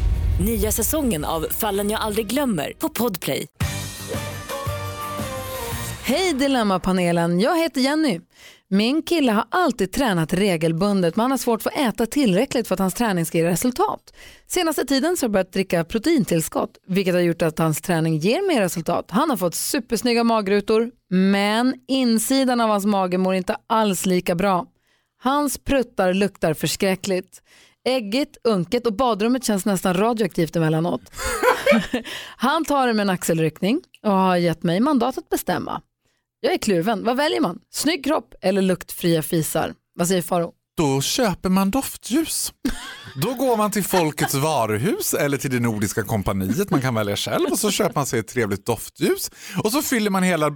Nya säsongen av Fallen jag aldrig glömmer på Podplay. Hej Dilemmapanelen, jag heter Jenny. Min kille har alltid tränat regelbundet men han har svårt för att äta tillräckligt för att hans träning ska ge resultat. Senaste tiden så har jag börjat dricka proteintillskott vilket har gjort att hans träning ger mer resultat. Han har fått supersnygga magrutor men insidan av hans mage mår inte alls lika bra. Hans pruttar luktar förskräckligt. Äggigt, unket och badrummet känns nästan radioaktivt emellanåt. Han tar det med en axelryckning och har gett mig mandat att bestämma. Jag är kluven. Vad väljer man? Snygg kropp eller luktfria fisar? Vad säger Faro? Då köper man doftljus. Då går man till Folkets varuhus eller till det Nordiska kompaniet, man kan välja själv och så köper man sig ett trevligt doftljus och så fyller man hela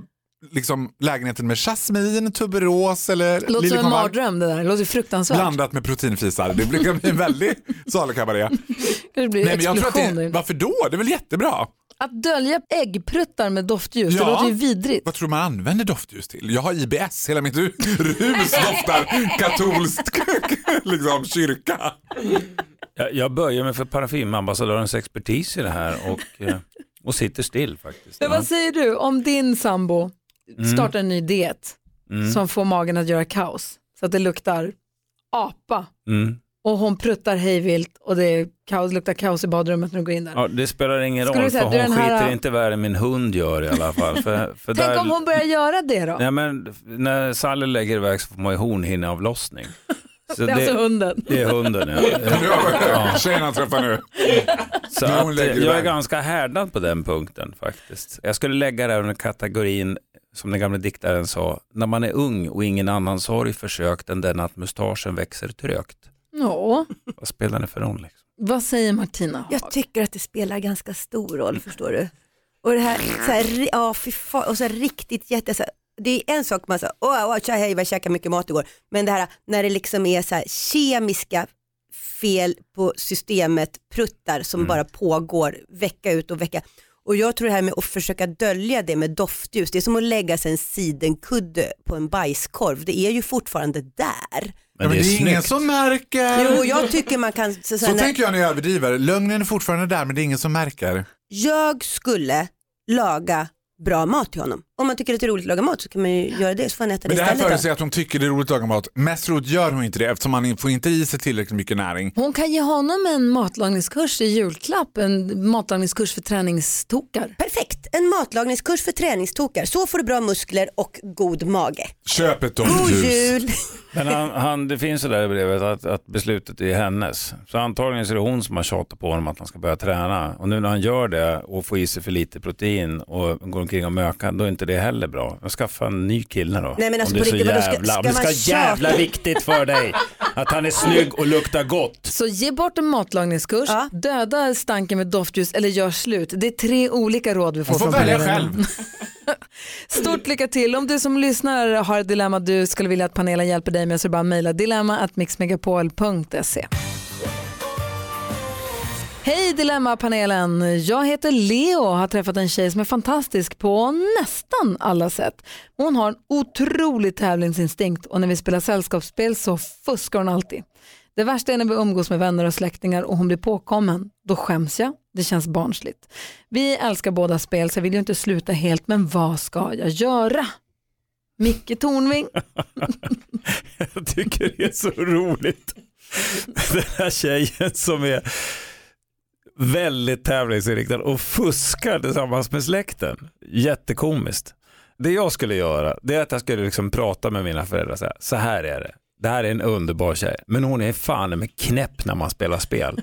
liksom lägenheten med jasmin, tuberos eller Låter som en mardröm det där. Det låter fruktansvärt. blandat med proteinfisar. Det brukar bli en väldig salukabaré. Det blir Nej, men jag tror att explosioner. det, varför då? Det är väl jättebra? Att dölja äggpruttar med doftljus, det Ja. låter ju vidrigt. Vad tror man använder doftljus till? Jag har IBS, hela mitt hu- hus doftar katolskt liksom, kyrka. Jag, jag böjer mig för parfymambassadörens expertis i det här och, eh, och sitter still faktiskt. Men vad säger du om din sambo startar en ny diet Mm. som får magen att göra kaos så att det luktar apa Mm. och hon pruttar hejvilt och det är kaos, luktar kaos i badrummet när du går in där. Ja, det spelar ingen Skulle roll säga för hon här- skiter inte värre än min hund gör i alla fall. För, för Tänk där, om hon börjar göra det då? Nej, men, när Sally lägger iväg så får man ju hornhinneavlossning. Så det är alltså hunden. det är hunden ja. Tjejen han träffar nu. Så att, jag är ganska härdad på den punkten faktiskt. Jag skulle lägga det här under kategorin, som den gamla diktaren sa, när man är ung och ingen annan sorg försökt än den att mustaschen växer trögt. Ja, Vad spelar det för roll? Liksom? vad säger Martina? Jag tycker att det spelar ganska stor roll, förstår du. Och det här, så här ja fy fan, och så här riktigt jätte, så här, det är en sak man säger, åh, åh tja, hej, jag käkade mycket mat igår. Men det här när det liksom är så här kemiska fel på systemet, pruttar som bara pågår vecka ut och vecka. Och jag tror det här med att försöka dölja det med doftljus, det är som att lägga sig en sidenkudde på en bajskorv. Det är ju fortfarande där. Ja, men det är ingen snyggt. som märker. Jo, jag tycker man kan... Så, Så tänker jag när jag överdriver. Lögnen är fortfarande där men det är ingen som märker. jag skulle laga bra mat till honom. Om man tycker att det är roligt att laga mat så kan man ju göra det så får han äta det Men det här istället. förutsäger att hon tycker det är roligt att laga mat. Mest roligt gör hon inte det eftersom man får inte i sig tillräckligt mycket näring. Hon kan ge honom en matlagningskurs i julklapp, en matlagningskurs för träningstokar. Perfekt, en matlagningskurs för träningstokar. Så får du bra muskler och god mage. Köp ett God jul! Men han, han, det finns ju där i brevet att, att beslutet är hennes. Så antagligen så är det hon som har tjatat på honom att han ska börja träna. Och nu när han gör det och får i sig för lite protein och går omkring och mökar, då är inte det heller bra. Jag skaffa en ny kille då. Nej, men alltså om det är så riktigt, ska- jävla, ska om det ska jävla viktigt för dig att han är snygg och luktar gott. Så ge bort en matlagningskurs, Ja. döda stanken med doftljus eller gör slut. Det är tre olika råd vi får Hon får från välja panelen. själv. Stort lycka till. Om du som lyssnar har ett dilemma du skulle vilja att panelen hjälper dig med så är det bara att mejla dilemma@mixmegapol.se. Hej Dilemmapanelen! Jag heter Leo och har träffat en tjej som är fantastisk på nästan alla sätt. Hon har en otrolig tävlingsinstinkt och när vi spelar sällskapsspel så fuskar hon alltid. Det värsta är när vi umgås med vänner och släktingar och hon blir påkommen. Då skäms jag. Det känns barnsligt. Vi älskar båda spel så jag vill ju inte sluta helt men vad ska jag göra? Micke Tornving. Jag tycker det är så roligt. Den här tjejen som är väldigt tävlingsinriktad och fuskar tillsammans med släkten. Jättekomiskt. Det jag skulle göra det är att jag skulle liksom prata med mina föräldrar och säga så här är det. Det här är en underbar tjej men hon är fan med knäpp när man spelar spel.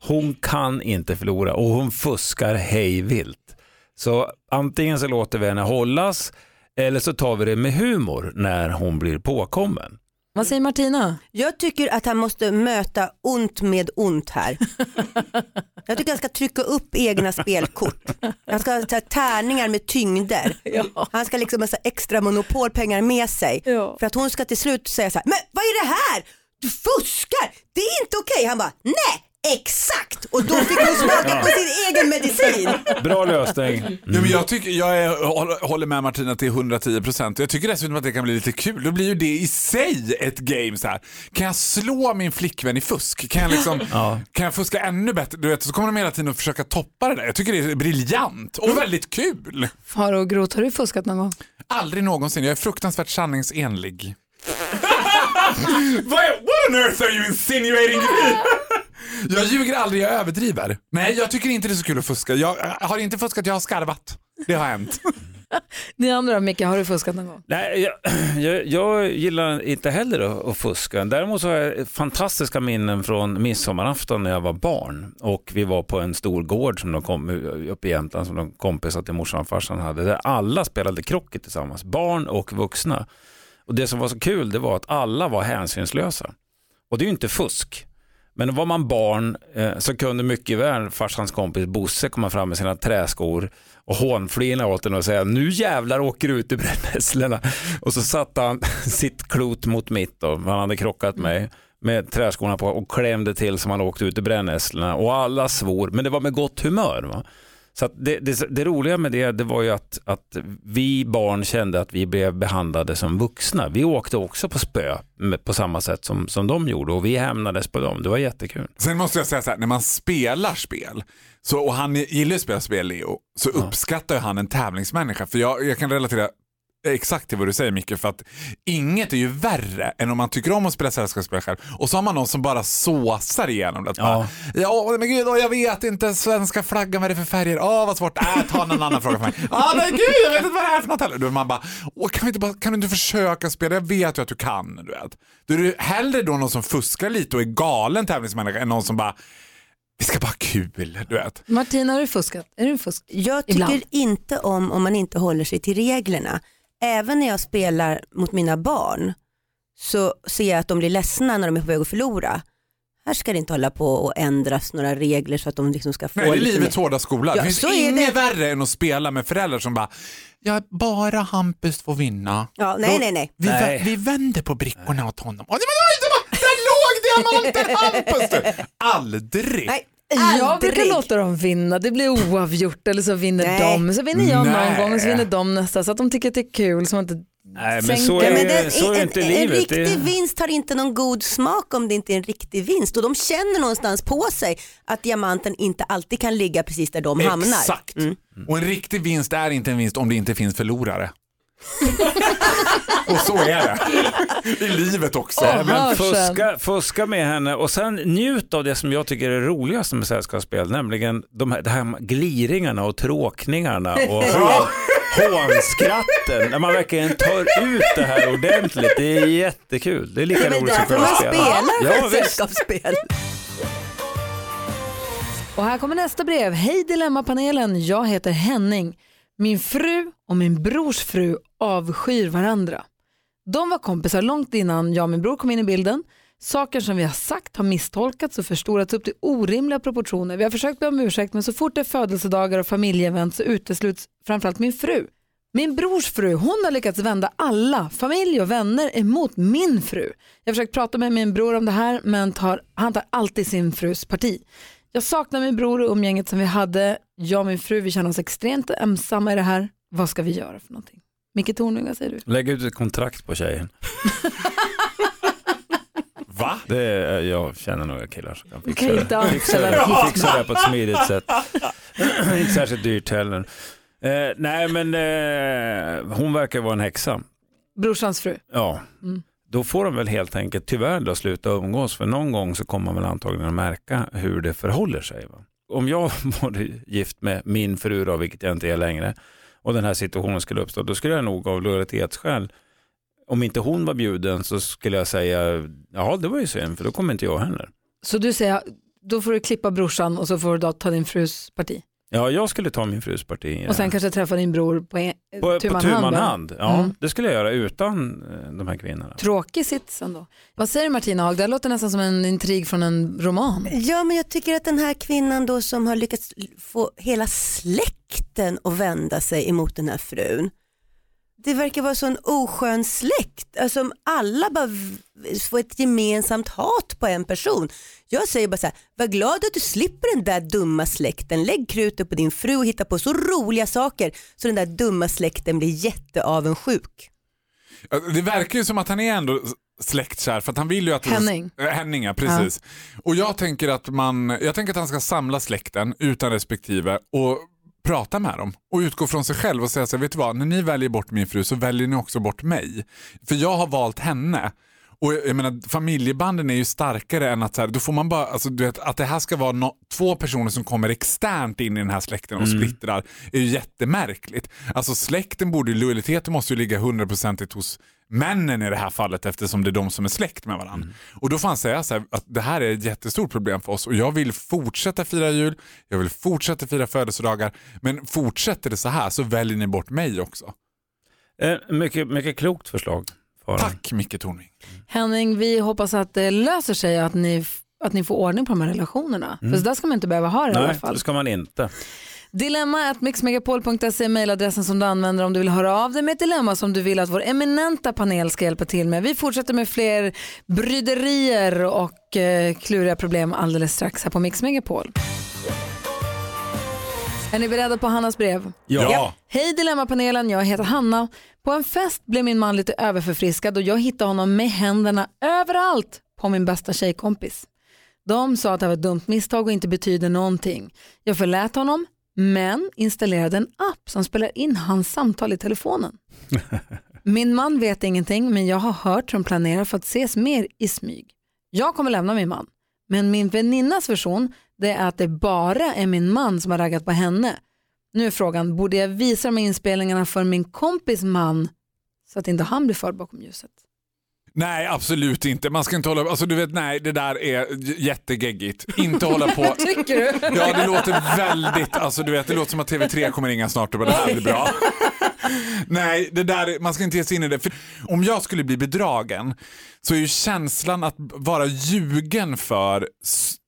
Hon kan inte förlora och hon fuskar hej vilt. Så antingen så låter vi henne hållas eller så tar vi det med humor när hon blir påkommen. Vad säger Martina? Jag tycker att han måste möta ont med ont här. Jag tycker han ska trycka upp egna spelkort. Han ska ta tärningar med tyngder. Han ska liksom ha extra monopolpengar med sig. För att hon ska till slut säga så här, men vad är det här? Du fuskar, det är inte okej. Han bara, nej exakt. Och då fick hon smaka på sin egen medicin. Bra lösning. Ja, men jag, tycker, jag är, håller- med Martina till 110%. Jag tycker dessutom att det kan bli lite kul. Då blir ju det i sig ett game. Så här. Kan jag slå min flickvän i fusk? Kan jag, liksom, Ja. kan jag fuska ännu bättre? Du vet, så kommer de hela tiden att försöka toppa det där. Jag tycker det är briljant och väldigt kul. Faro och Groth, har du fuskat någon gång? Aldrig någonsin. Jag är fruktansvärt sanningsenlig. What on earth are you insinuating? Jag ljuger aldrig, jag överdriver. Nej, jag tycker inte det är så kul att fuska. Jag jag har inte fuskat, jag har skarvat. Det har hänt. Ni andra, Micke, har du fuskat någon gång? Nej, jag, jag, jag gillar inte heller att, att fuska. Däremot så har jag fantastiska minnen från midsommarafton när jag var barn och vi var på en stor gård som de kom, uppe i Jämtland som de kompisar till morsan och farsan hade där alla spelade krocket tillsammans, barn och vuxna. Och Det som var så kul det var att alla var hänsynslösa. Och det är ju inte fusk. Men var man barn eh, så kunde mycket väl farsans kompis Bosse komma fram med sina träskor och hånflina åt den och säga nu jävlar åker du ut i brännässlorna. Och så satte han sitt klot mot mitt då, han hade krockat mig med träskorna på och klämde till som han åkte ut i brännässlorna och alla svor, men det var med gott humör. Va? Så det, det, det roliga med det, det var ju att, att vi barn kände att vi blev behandlade som vuxna. Vi åkte också på spö på samma sätt som, som de gjorde och vi hämnades på dem. Det var jättekul. Sen måste jag säga så här, när man spelar spel, så, och han gillar ju att spela spel Leo, så uppskattar ju han en tävlingsmänniska. För jag, jag kan relatera exakt till vad du säger Micke, för att inget är ju värre än om man tycker om att spela sällskapsspel själv och så har man någon som bara såsar igenom det. Att Ja. Bara, ja men gud, åh, jag vet inte, svenska flaggan, vad är det för färger? Åh vad svårt, äh, ta någon annan fråga för mig. Ja men gud, jag vet inte vad det är för något heller. Man bara, åh, kan, vi inte bara, kan du inte försöka spela? Jag vet ju att du kan. Du vet. Då är det hellre då någon som fuskar lite och är galen tävlingsmänniska än någon som bara, vi ska bara ha kul. Du vet. Martina, har du fuskat? Är du fusk? Jag tycker Ibland. inte om om man inte håller sig till reglerna. Även när jag spelar mot mina barn så ser jag att de blir ledsna när de är på väg att förlora. Här ska det inte hålla på och ändras några regler så att de liksom ska få Nej, det är livets hårda skola. Ja, det finns så är inget det. värre än att spela med föräldrar som bara, ja bara Hampus får vinna. Ja, nej, Då- nej, nej. Vi, Nej. vi vänder på brickorna åt honom. Och det var, det var, där låg diamanten Hampus! du. Aldrig. nej. Jag brukar Aldrig. låta dem vinna, det blir oavgjort eller så vinner Nej. de. Så vinner jag någon Nej. gång och så vinner de nästa så att de tycker att det är kul. Så man inte Nej, men så är, men den, så är en, inte en, livet. en riktig Det vinst har inte någon god smak om det inte är en riktig vinst och de känner någonstans på sig att diamanten inte alltid kan ligga precis där de hamnar. Exakt. Mm. Och en riktig vinst är inte en vinst om det inte finns förlorare. och så är det. I livet också. Nej, men fuska, fuska med henne och sen njut av det som jag tycker är roligast med sällskapsspel, nämligen de här, de här gliringarna och tråkningarna och hån, hånskratten. När man verkligen tar ut det här ordentligt. Det är jättekul. Det är lika Det är väl roligt som därför man förspel. spelar Ja, sällskapsspel. Och här kommer nästa brev. Hej Dilemmapanelen, jag heter Henning. Min fru och min brors fru avskyr varandra. De var kompisar långt innan jag och min bror kom in i bilden. Saker som vi har sagt har misstolkats och förstorats upp till orimliga proportioner. Vi har försökt be om ursäkt men så fort det är födelsedagar och familjeevent så utesluts framförallt min fru. Min brors fru, hon har lyckats vända alla, familj och vänner emot min fru. Jag har försökt prata med min bror om det här men tar, han tar alltid sin frus parti. Jag saknar min bror och umgänget som vi hade. Jag och min fru, vi känner oss extremt ensamma i det här. Vad ska vi göra för någonting? Micke Tornving, vad säger du? Lägg ut ett kontrakt på tjejen. Va? Det är, jag känner några killar som kan Du fixa kan det. Fixa det, fixa det på ett smidigt sätt. inte särskilt dyrt heller. Eh, nej men eh, hon verkar vara en häxa. Brorsans fru. Ja, Mm då får de väl helt enkelt tyvärr då sluta umgås för någon gång så kommer man väl antagligen att märka hur det förhåller sig. Va? Om jag var gift med min fru då, vilket jag inte är längre, och den här situationen skulle uppstå, då skulle jag nog av lojalitetsskäl, om inte hon var bjuden så skulle jag säga, ja det var ju synd för då kommer inte jag heller. Så du säger, då får du klippa brorsan och så får du då ta din frus parti. Ja, jag skulle ta min frus parti. Och sen kanske träffa din bror på, en, på, på hand, hand. Ja, Mm. det skulle jag göra utan eh, de här kvinnorna. Tråkig sits ändå. Vad säger du Martina Haag? Det här låter nästan som en intrig från en roman. Ja men jag tycker att den här kvinnan då som har lyckats få hela släkten att vända sig emot den här frun. Det verkar vara så en oskön släkt. Alltså om alla bara får ett gemensamt hat på en person. Jag säger bara så här, var glad att du slipper den där dumma släkten. Lägg krutet på din fru och hitta på så roliga saker så den där dumma släkten blir jätteavundsjuk. Ja, Det verkar ju som att han är ändå släktkär för att han vill ju att... Henning. Äh, Henning, ja, precis. Och jag tänker, att man, jag tänker att han ska samla släkten utan respektive och prata med dem och utgå från sig själv och säga så här, vet du vad, när ni väljer bort min fru så väljer ni också bort mig. För jag har valt henne. Och jag menar, familjebanden är ju starkare än att så här, då får man bara, alltså, du vet, att det här ska vara no, två personer som kommer externt in i den här släkten och splittrar är ju jättemärkligt. Alltså släkten borde lojaliteten måste ju ligga hundraprocentigt hos männen i det här fallet eftersom det är de som är släkt med varandra. Och då får han säga så här, att det här är ett jättestort problem för oss och jag vill fortsätta fira jul, jag vill fortsätta fira födelsedagar, men fortsätter det så här så väljer ni bort mig också. Eh, mycket, mycket klokt förslag. Farah. Tack Micke Tornving. Henning, vi hoppas att det löser sig att ni att ni får ordning på de här relationerna. För så där ska man inte behöva ha det i alla Nej, fall. det ska man inte. Dilemma at mixmegapol.se är mejladressen som du använder om du vill höra av dig med ett dilemma som du vill att vår eminenta panel ska hjälpa till med. Vi fortsätter med fler bryderier och eh, kluriga problem alldeles strax här på Mix Megapol. Är ni beredda på Hannas brev? Ja. Hej Dilemmapanelen, jag heter Hanna. På en fest blev min man lite överförfriskad och jag hittade honom med händerna överallt på min bästa tjejkompis. De sa att det var ett dumt misstag och inte betyder någonting. Jag förlät honom, men installerade en app som spelar in hans samtal i telefonen. Min man vet ingenting, men jag har hört hur de planerar för att ses mer i smyg. Jag kommer lämna min man, men min väninnas version det är att det bara är min man som har raggat på henne. Nu är frågan, borde jag visa de här inspelningarna för min kompis man så att inte han blir förd bakom ljuset? Nej, absolut inte. Man ska inte hålla alltså du vet, nej det där är jättegeggigt. Inte hålla på. Tycker du? Ja, det låter väldigt, alltså du vet, det låter som att TV3 kommer ringa snart och bara det här blir bra. Nej, det där, är- man ska inte ge sig in i det. För om jag skulle bli bedragen så är ju känslan att vara ljugen för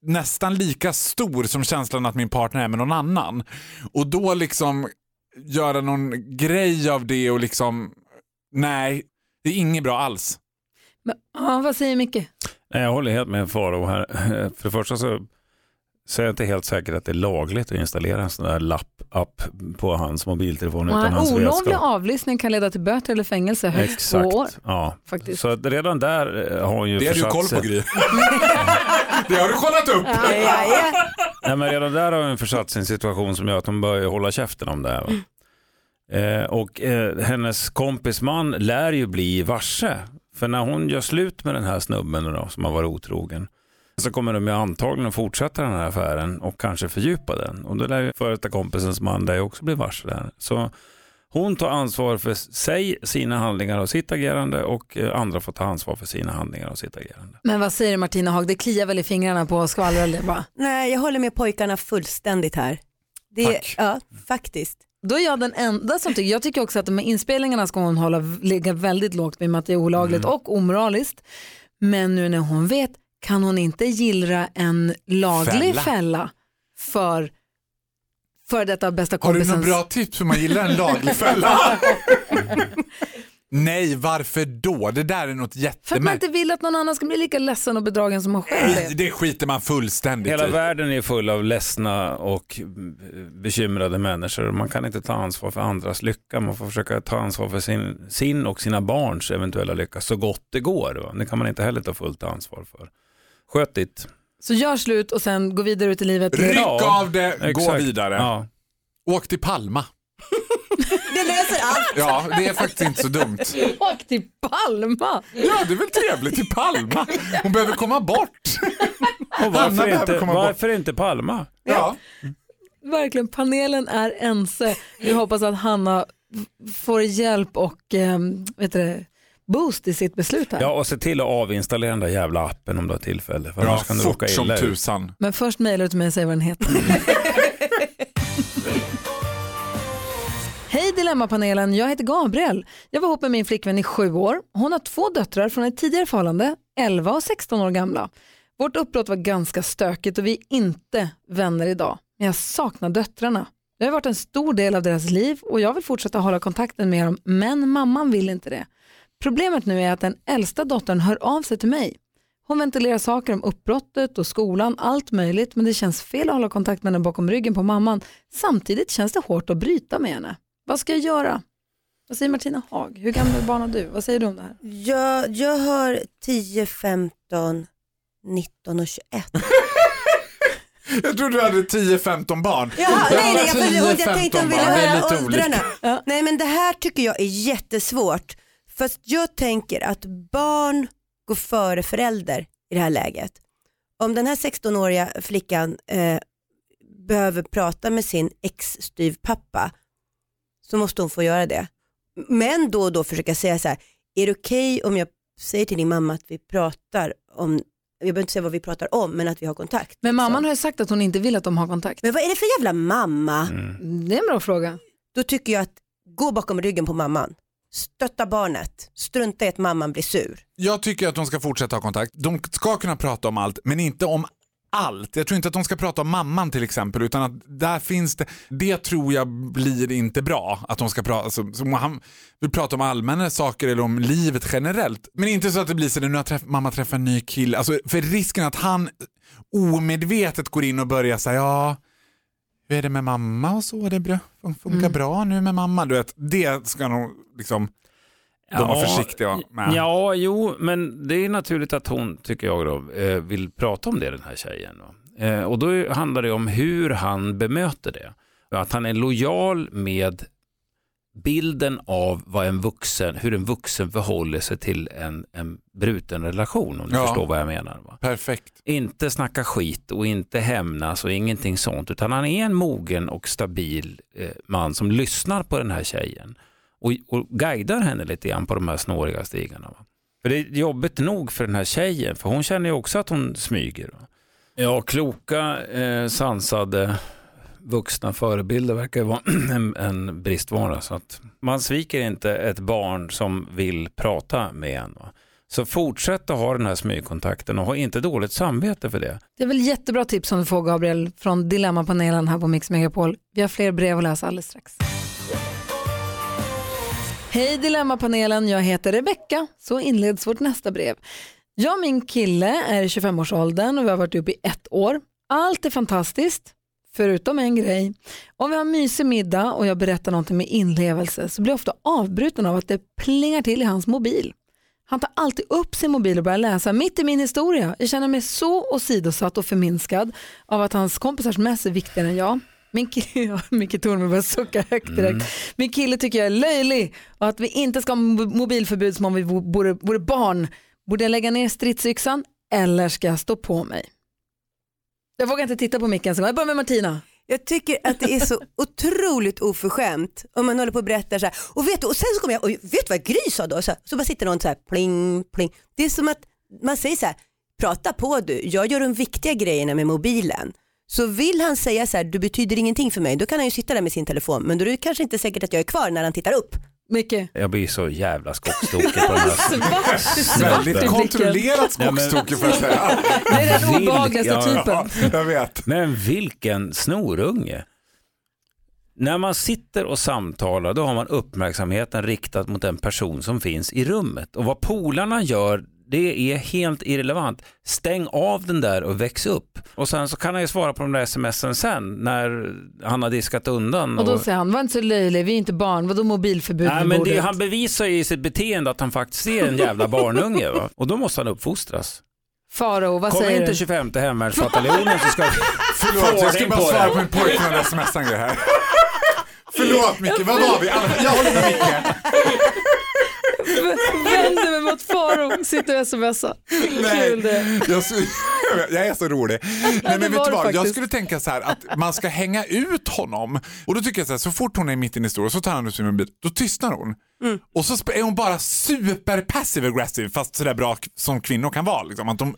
nästan lika stor som känslan att min partner är med någon annan. Och då liksom göra någon grej av det och liksom, nej, det är inget bra alls. Men, ja, vad säger Micke? Nej, Jag håller helt med Faro här. För det första så, så är jag inte helt säker att det är lagligt att installera en sån där lapp-app på hans mobiltelefon utan hans Olovlig vetskap. avlyssning kan leda till böter eller fängelse högst två år. Exakt. Ja. Faktiskt. Så att redan där eh, har hon ju Det har du försatt koll på sig- Gry. det har du kollat upp. Nej, men redan där har hon försatt en situation som gör att hon börjar hålla käften om det här. Va? Eh, och eh, hennes kompis man lär ju bli varse. För när hon gör slut med den här snubben då, som har varit otrogen så kommer de ju antagligen fortsätta den här affären och kanske fördjupa den. Och då lär ju före detta kompisens man där också bli varse där. Så hon tar ansvar för sig, sina handlingar och sitt agerande och eh, andra får ta ansvar för sina handlingar och sitt agerande. Men vad säger du Martina Haag, det kliar väl i fingrarna på skvaller eller va? Nej, jag håller med pojkarna fullständigt här. Det, Tack. Ja, faktiskt. Då är jag den enda som tycker, jag tycker också att de här inspelningarna ska hon hålla, ligga väldigt lågt med att det är olagligt och omoraliskt. Men nu när hon vet kan hon inte gillra en laglig fälla, Fälla. för för detta bästa Har du kompisens... några bra tips hur man gillar en laglig fälla? Nej, varför då? Det där är något För att man jättemärkligt. inte vill att någon annan ska bli lika ledsen och bedragen som man själv är. det skiter man fullständigt Hela i. världen är full av ledsna och bekymrade människor. Man kan inte ta ansvar för andras lycka. Man får försöka ta ansvar för sin, sin och sina barns eventuella lycka så gott det går. Va? Det kan man inte heller ta fullt ansvar för. Sköt ditt. Så gör slut och sen gå vidare ut i livet. Ryck Ja, av det, gå Exakt. vidare. Ja. Åk till Palma. Det löser allt. Ja, det är faktiskt inte så dumt. Åk till Palma! Ja, det är väl trevligt till Palma. Hon behöver komma bort. Och varför, inte, komma bort. varför inte Palma? Ja. Verkligen, panelen är ense. Vi hoppas att Hanna får hjälp och eh, vet du, det, boost i sitt beslut här. Ja, och se till att avinstallera den där jävla appen om du har tillfälle. För annars kan du råka fort som illa ut. tusan. Men först mejlar du till mig och säger vad den heter. Hej Dilemmapanelen, jag heter Gabriel. Jag var ihop med min flickvän i sju år. Hon har två döttrar från ett tidigare förhållande, 11 och 16 år gamla. Vårt uppbrott var ganska stökigt och vi är inte vänner idag. Men jag saknar döttrarna. Det har varit en stor del av deras liv och jag vill fortsätta hålla kontakten med dem, men mamman vill inte det. Problemet nu är att den äldsta dottern hör av sig till mig. Hon ventilerar saker om uppbrottet och skolan, allt möjligt, men det känns fel att hålla kontakt med henne bakom ryggen på mamman. Samtidigt känns det hårt att bryta med henne. Vad ska jag göra? Vad säger Martina Haag? Hur gammal barn har du? Vad säger du om det här? Jag, jag har 10, 15, 19 och 21. Jag trodde du hade 10-15 barn. Jaha, nej, nej, jag, 10, jag, jag tänkte 15 om vi ville höra åldrarna. Ja. Nej men det här tycker jag är jättesvårt. Fast jag tänker att barn går före förälder i det här läget. Om den här 16-åriga flickan eh, behöver prata med sin ex-styvpappa så måste hon få göra det. Men då och då försöka säga så här, är det okej om jag säger till din mamma att vi pratar om, jag behöver inte säga vad vi pratar om, men att vi har kontakt. Men mamman liksom. har ju sagt att hon inte vill att de har kontakt. Men vad är det för jävla mamma? Mm. Det är en bra fråga. då tycker jag att gå bakom ryggen på mamman. stötta barnet, strunta i att mamman blir sur. Jag tycker att de ska fortsätta ha kontakt. De ska kunna prata om allt, men inte om allt. Jag tror inte att de ska prata om mamman till exempel, utan att där finns det, det tror jag blir inte bra. Att de ska prata, alltså, han vill prata om allmänna saker eller om livet generellt. Men inte så att det blir så att nu har träff, mamma träffat en ny kille. Alltså, för risken att han omedvetet går in och börjar säga ja, hur är det med mamma och så? Det bra, funkar Mm. bra nu med mamma? Du vet, det ska nog liksom de vara försiktiga med. Ja, jo, men det är naturligt att hon, tycker jag, då, eh, vill prata om det, den här tjejen. Eh, Och då handlar det om hur han bemöter det. Att han är lojal med bilden av vad en vuxen, hur en vuxen förhåller sig till en, en bruten relation, om du Ja. förstår vad jag menar. Va? Perfekt. Inte snacka skit och inte hämnas och ingenting sånt, utan han är en mogen och stabil eh, man som lyssnar på den här tjejen och, och guidar henne lite grann på de här snåriga stigarna. Va? För det är jobbigt nog för den här tjejen, för hon känner ju också att hon smyger. Va? Ja, kloka, eh, sansade, vuxna förebilder verkar ju vara en, en bristvara. Så att man sviker inte ett barn som vill prata med en. Va? Så fortsätt att ha den här smygkontakten och ha inte dåligt samvete för det. Det är väl jättebra tips som du får Gabriel från Dilemmapanelen här på Mix Megapol. Vi har fler brev att läsa alldeles strax. Hej Dilemmapanelen, jag heter Rebecka. Så inleds vårt nästa brev. Jag och min kille är i 25-årsåldern och vi har varit ihop i ett år. Allt är fantastiskt, förutom en grej. Om vi har mysig middag och jag berättar någonting med inlevelse så blir jag ofta avbruten av att det plingar till i hans mobil. Han tar alltid upp sin mobil och börjar läsa mitt i min historia. Jag känner mig så åsidosatt och förminskad av att hans kompisars mess är viktigare än jag. Min kille, Micke Tornberg börjar sucka högt direkt. Min kille tycker jag är löjlig och att vi inte ska ha mo- mobilförbud som om vi vo- vore, vore barn. Borde jag lägga ner stridsyxan eller ska jag stå på mig? Jag vågar inte titta på Micke ens en gång. Jag börjar med Martina. Jag tycker att det är så otroligt oförskämt om man håller på och berättar så här. Och, vet du, och sen så kommer jag och vet du vad Gry sa då? Så, här, så bara sitter någon så här pling pling. Det är som att man säger så här, prata på du, jag gör de viktiga grejerna med mobilen. Så vill han säga så här, du betyder ingenting för mig, då kan han ju sitta där med sin telefon. Men då är det kanske inte säkert att jag är kvar när han tittar upp. Micke. Jag blir så jävla skockstokig på den här. Väldigt kontrollerat skockstokig får jag säga. Det är den obehagligaste ja, typen. Ja, jag vet. Men vilken snorunge. När man sitter och samtalar då har man uppmärksamheten riktad mot den person som finns i rummet. Och vad polarna gör det är helt irrelevant. Stäng av den där och väx upp. Och sen så kan han ju svara på de där smsen sen när han har diskat undan. Och då säger han, var inte så löjlig, vi är inte barn, vadå mobilförbud Nej, men det, han bevisar ju i sitt beteende att han faktiskt är en jävla barnunge. Va? Och då måste han uppfostras. Faro, vad Kom säger inte du? 25 hemvärnsbataljonen så ska vi Förlåt, jag ska bara på svara på min pojkvän grej här. Förlåt Micke, vad var vi? Alla- Jag håller med Micke. Vänder mig mot Faro, sitter och smsar. Kul det. Jag, jag är så rolig. Nej, men vet du vad? Jag skulle tänka så här att man ska hänga ut honom. Och då tycker jag så här, så fort hon är mitt i en historia så tar han ut sin mobil, då tystnar hon. Och så är hon bara super passive aggressive fast sådär bra som kvinnor kan vara. Liksom. Att de,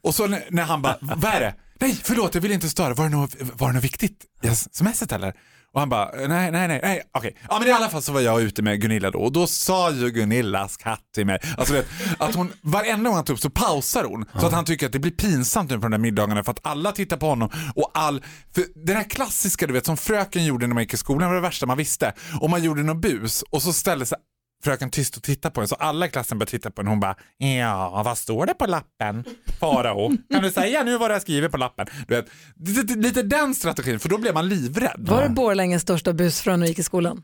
och så när, när han bara, vad är det? Nej förlåt jag vill inte störa, var det något, var det något viktigt i smset eller? Och han bara, nej, nej, nej, nej, okej. Ja men i alla fall så var jag ute med Gunilla då och då sa ju Gunillas katt till mig, alltså vet, att hon, varenda gång han tar upp så pausar hon. Så att han tycker att det blir pinsamt nu på de där middagarna för att alla tittar på honom och all, för den här klassiska du vet som fröken gjorde när man gick i skolan var det värsta man visste. Om man gjorde något bus och så ställde sig fröken tyst och tittade på en så alla i klassen började titta på en och hon bara ja vad står det på lappen? Farao, kan du säga nu vad du har skrivit på lappen? Du vet, lite, lite den strategin för då blev man livrädd. Var det Borlänges största busfrön när du gick i skolan?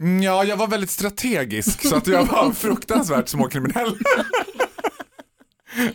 Mm, Ja, jag var väldigt strategisk så att jag var fruktansvärt småkriminell.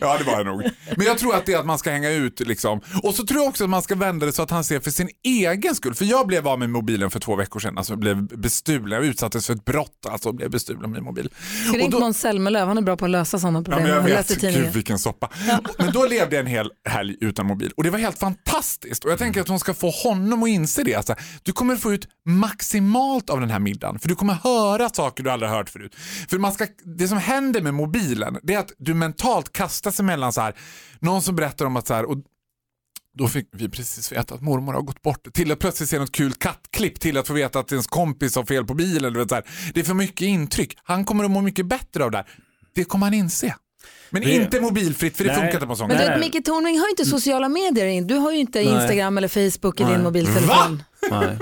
Ja det var jag nog. Men jag tror att det är att man ska hänga ut liksom. Och så tror jag också att man ska vända det så att han ser för sin egen skull. För jag blev av med mobilen för två veckor sedan. Alltså jag blev bestulen. Jag utsattes för ett brott. Alltså blev bestulen med min mobil. Ringa då- Måns Zelmerlöw, han är bra på att lösa sådana Ja, problem. men jag vet, gud vilken soppa. Men då levde jag en hel helg utan mobil och det var helt fantastiskt. Och jag tänker att hon ska få honom att inse det. Alltså, du kommer få ut maximalt av den här middagen för du kommer höra saker du aldrig hört förut. För man ska, det som händer med mobilen det är att du mentalt kastas emellan så här, någon som berättar om att så här, och Då fick vi precis veta att mormor har gått bort. Till att plötsligt se något kul kattklipp, till att få veta att ens kompis har fel på bilen. Du vet, så här. Det är för mycket intryck. Han kommer att må mycket bättre av det här. Det kommer han inse. Men Det- inte mobilfritt för det Nej. funkar inte på sån Men du vet, Micke Tornving har ju inte sociala medier. in. Du har ju inte Nej. Instagram eller Facebook i Nej. din mobiltelefon. Nej.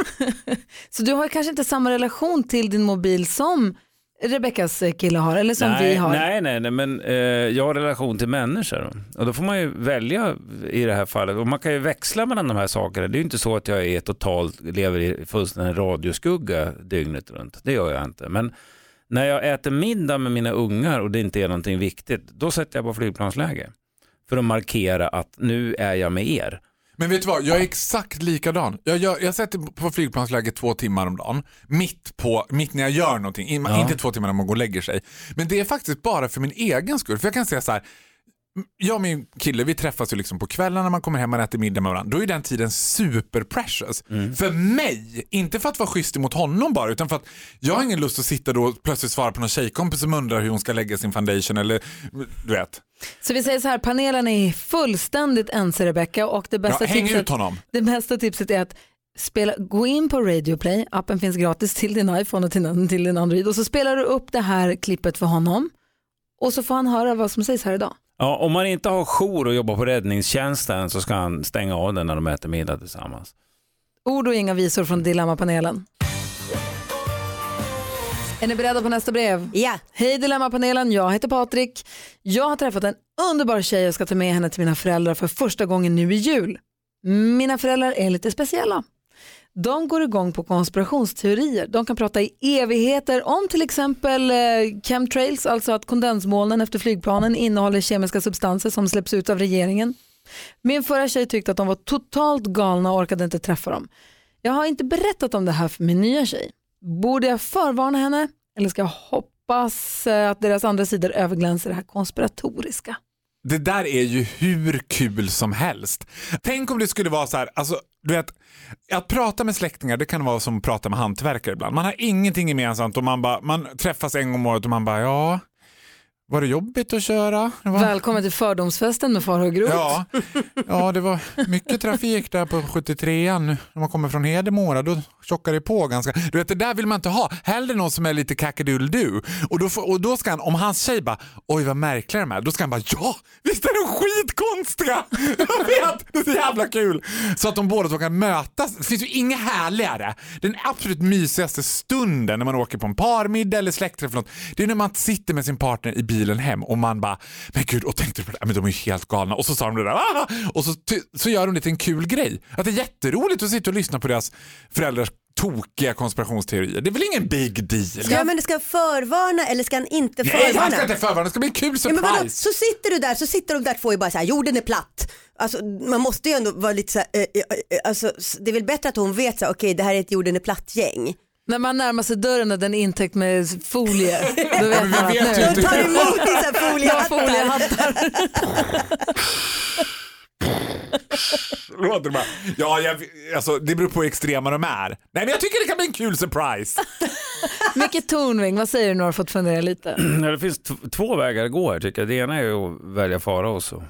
Så du har kanske inte samma relation till din mobil som Rebeckas kille har eller som nej, vi har. Nej, nej, nej men eh, jag har relation till människor. Och då får man ju välja i det här fallet. Och man kan ju växla mellan de här sakerna. Det är ju inte så att jag är totalt, lever i fullständig radioskugga dygnet runt. Det gör jag inte. Men när jag äter middag med mina ungar och det inte är någonting viktigt, då sätter jag på flygplansläge. För att markera att nu är jag med er. Men vet du vad, jag är exakt likadan. Jag, jag, jag sätter på flygplansläge två timmar om dagen, mitt, på, mitt när jag gör någonting, In- Ja. inte två timmar när man går och lägger sig. Men det är faktiskt bara för min egen skull. För jag kan säga så här, jag och min kille vi träffas ju liksom på kvällen när man kommer hem och äter middag med varandra. Då är den tiden super precious. För mig, inte för att vara schysst mot honom bara utan för att jag har ingen lust att sitta då och plötsligt svara på någon tjejkompis som undrar hur hon ska lägga sin foundation eller du vet. Så vi säger så här, panelen är fullständigt ense Rebecka och det bästa, Ja, tipset, ut honom. det bästa tipset är att spela, gå in på Radio Play, appen finns gratis till din iPhone och till, till din Android och så spelar du upp det här klippet för honom och så får han höra vad som sägs här idag. Ja, om man inte har jour och jobbar på räddningstjänsten så ska han stänga av den när de äter middag tillsammans. Ord och inga visor från Dilemmapanelen. Är ni beredda på nästa brev? Ja, Hej Dilemmapanelen, jag heter Patrik. Jag har träffat en underbar tjej och ska ta med henne till mina föräldrar för första gången nu i jul. Mina föräldrar är lite speciella. De går igång på konspirationsteorier. De kan prata i evigheter om till exempel eh, chemtrails, alltså att kondensmolnen efter flygplanen innehåller kemiska substanser som släpps ut av regeringen. Min förra tjej tyckte att de var totalt galna och orkade inte träffa dem. Jag har inte berättat om det här för min nya tjej. Borde jag förvarna henne eller ska jag hoppas eh, att deras andra sidor överglänser det här konspiratoriska? Det där är ju hur kul som helst. Tänk om det skulle vara så här, alltså, du vet, att prata med släktingar det kan vara som att prata med hantverkare ibland. Man har ingenting gemensamt och man, bara, man träffas en gång om året och man bara ja, var det jobbigt att köra? Var... Välkommen till fördomsfesten med Farao Groth. Ja, ja, det var mycket trafik där på 73an. När man kommer från Hedemora då tjockar det på ganska. Du vet det där vill man inte ha. Hellre någon som är lite kackadoodle och då, får- och då ska han, om hans tjej bara oj vad märkliga de är, då ska han bara ja visst är de skitkonstiga. Jag vet, det är så jävla kul. Så att de båda två kan mötas. Det finns ju inget härligare. Den absolut mysigaste stunden när man åker på en parmiddag eller släktträff det är när man sitter med sin partner i bilen hem och man bara men gud och tänkte du på det? Men de är ju helt galna och så sa de det där ah! och så, så gör de det till en kul grej. Att det är jätteroligt att sitta och lyssna på deras föräldrars tokiga konspirationsteorier. Det är väl ingen big deal? ja men ska han förvarna eller ska han inte Nej, förvarna? han ska inte förvarna. Det ska bli en kul Ja, men vadå? surprise. Så sitter du där, så sitter de där två och bara så här, jorden är platt. Alltså, man måste ju ändå vara lite så här, eh, eh, eh, alltså, det är väl bättre att hon vet så här, okej det här är ett jorden är platt-gäng. När man närmar sig dörren och den är intäckt med folie, då vet man att nu... De tar emot i så här foliehattar. foliehattar. Låter det bara. Ja, jag, alltså, det beror på hur extrema de är. Nej, men jag tycker det kan bli en kul surprise. Micke Tornving, vad säger du när du har fått fundera lite? Det finns två vägar att gå här tycker jag. Det ena är att välja Faraos och,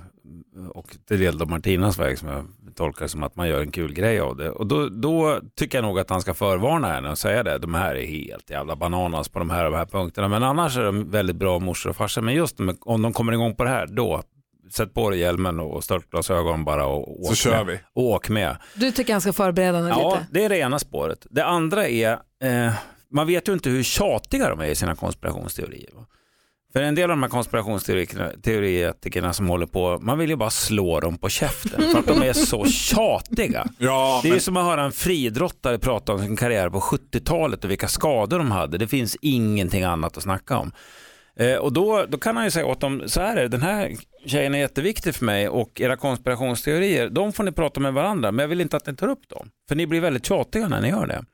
och det del av Martinas väg som jag tolkar som att man gör en kul grej av det. Och då, då tycker jag nog att han ska förvarna henne och säga det. De här är helt jävla bananas på de här och de här punkterna. Men annars är de väldigt bra morsor och farsor. Men just om de kommer igång på det här, då sätt på dig hjälmen och störtglasögon bara och åk Så kör med. vi. Och åk med. Du tycker han ska förbereda henne Ja, lite? det är det ena spåret. Det andra är, eh, man vet ju inte hur tjatiga de är i sina konspirationsteorier. va. För en del av de här konspirationsteoretikerna som håller på, man vill ju bara slå dem på käften för att de är så tjatiga. Ja, Det är men, ju som att höra en friidrottare prata om sin karriär på 70-talet och vilka skador de hade. Det finns ingenting annat att snacka om. Eh, och då, då kan han ju säga åt dem, så här är det, den här tjejen är jätteviktig för mig och era konspirationsteorier, de får ni prata med varandra, men jag vill inte att ni tar upp dem. För ni blir väldigt tjatiga när ni gör det.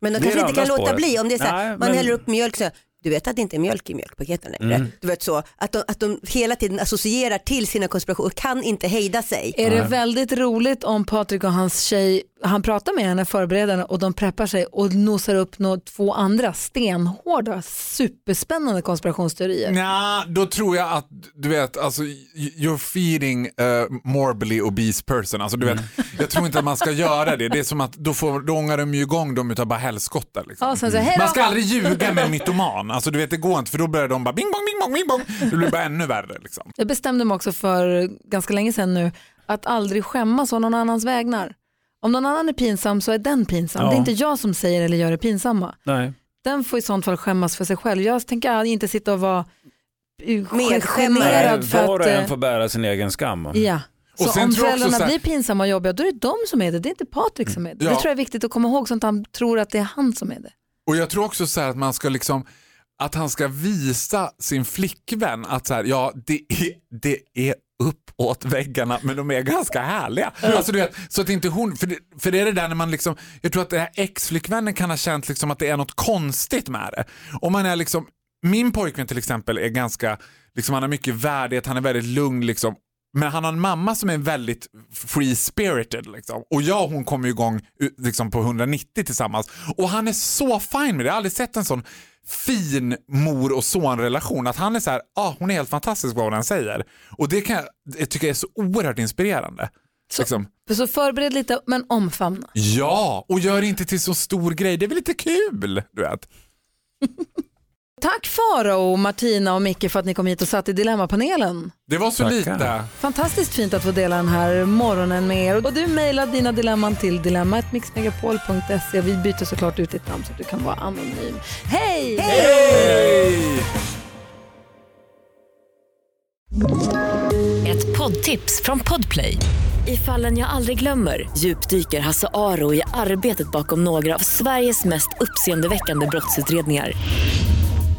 Men de kanske inte kan andra låta spåret. bli om det är så här, Nej, man men- häller upp mjölk så här, du vet att det inte är mjölk i mjölkpaketen längre. Mm. Du vet så, att de, att de hela tiden associerar till sina konspirationer och kan inte hejda sig. Är det väldigt roligt om Patrik och hans tjej han pratar med henne, förberedaren, och de preppar sig och nosar upp nå två andra stenhårda, superspännande konspirationsteorier. Ja, då tror jag att du vet, alltså you're feeding a morbidly obese person. Alltså, du vet, jag tror inte att man ska göra det. Det är som att då, får, då ångar de ju igång dem utav bara helskotta. Liksom. Ja, så. Man ska aldrig ljuga med en mytoman. Alltså, du vet, det går inte för då börjar de bara bing bong, bing bong, bing bong. Det blir bara ännu värre. Liksom. Jag bestämde mig också för ganska länge sedan nu att aldrig skämmas å någon annans vägnar. Om någon annan är pinsam så är den pinsam. Ja. Det är inte jag som säger eller gör det pinsamma. Nej. Den får i sånt fall skämmas för sig själv. Jag tänker inte sitta och vara Medskämmare. generad för Var och att... en eh, får bära sin egen skam. Ja. Och Så sen om tror jag också föräldrarna så här- blir pinsamma och jobbiga, då är det de som är det. Det är inte Patrik som är det. Ja. Det tror jag är viktigt att komma ihåg så att han tror att det är han som är det. Och jag tror också så här att man ska liksom att han ska visa sin flickvän att så här, ja, det är, det är uppåt väggarna men de är ganska härliga. Alltså, du vet, så att inte hon, för det, för det är det där när man liksom, jag tror att här ex-flickvännen kan ha känt liksom att det är något konstigt med det. Om man är liksom, min pojkvän till exempel är ganska, liksom, han har mycket värdighet, han är väldigt lugn liksom. Men han har en mamma som är väldigt free spirited liksom. och jag och hon kommer igång eh, liksom, på 190 tillsammans och han är så fin med det. Jag har aldrig sett en sån fin mor och sonrelation att han är så här, ah, hon är helt fantastisk vad hon säger. Och det kan jag, jag tycker är så oerhört inspirerande. Så- Liksom. Så förbered lite men omfamna. Ja, och gör det inte till så stor grej. Det är väl lite kul, du vet. Tack Farao, Martina och Micke för att ni kom hit och satt i Dilemmapanelen. Det var så Tackar. lite. Fantastiskt fint att få dela den här morgonen med er. Och du mejlar dina dilemman till dilemmatmixmegapol.se. Vi byter såklart ut ditt namn så att du kan vara anonym. Hej! Hej! Ett poddtips från Podplay. I fallen jag aldrig glömmer djupdyker Hasse Aro i arbetet bakom några av Sveriges mest uppseendeväckande brottsutredningar.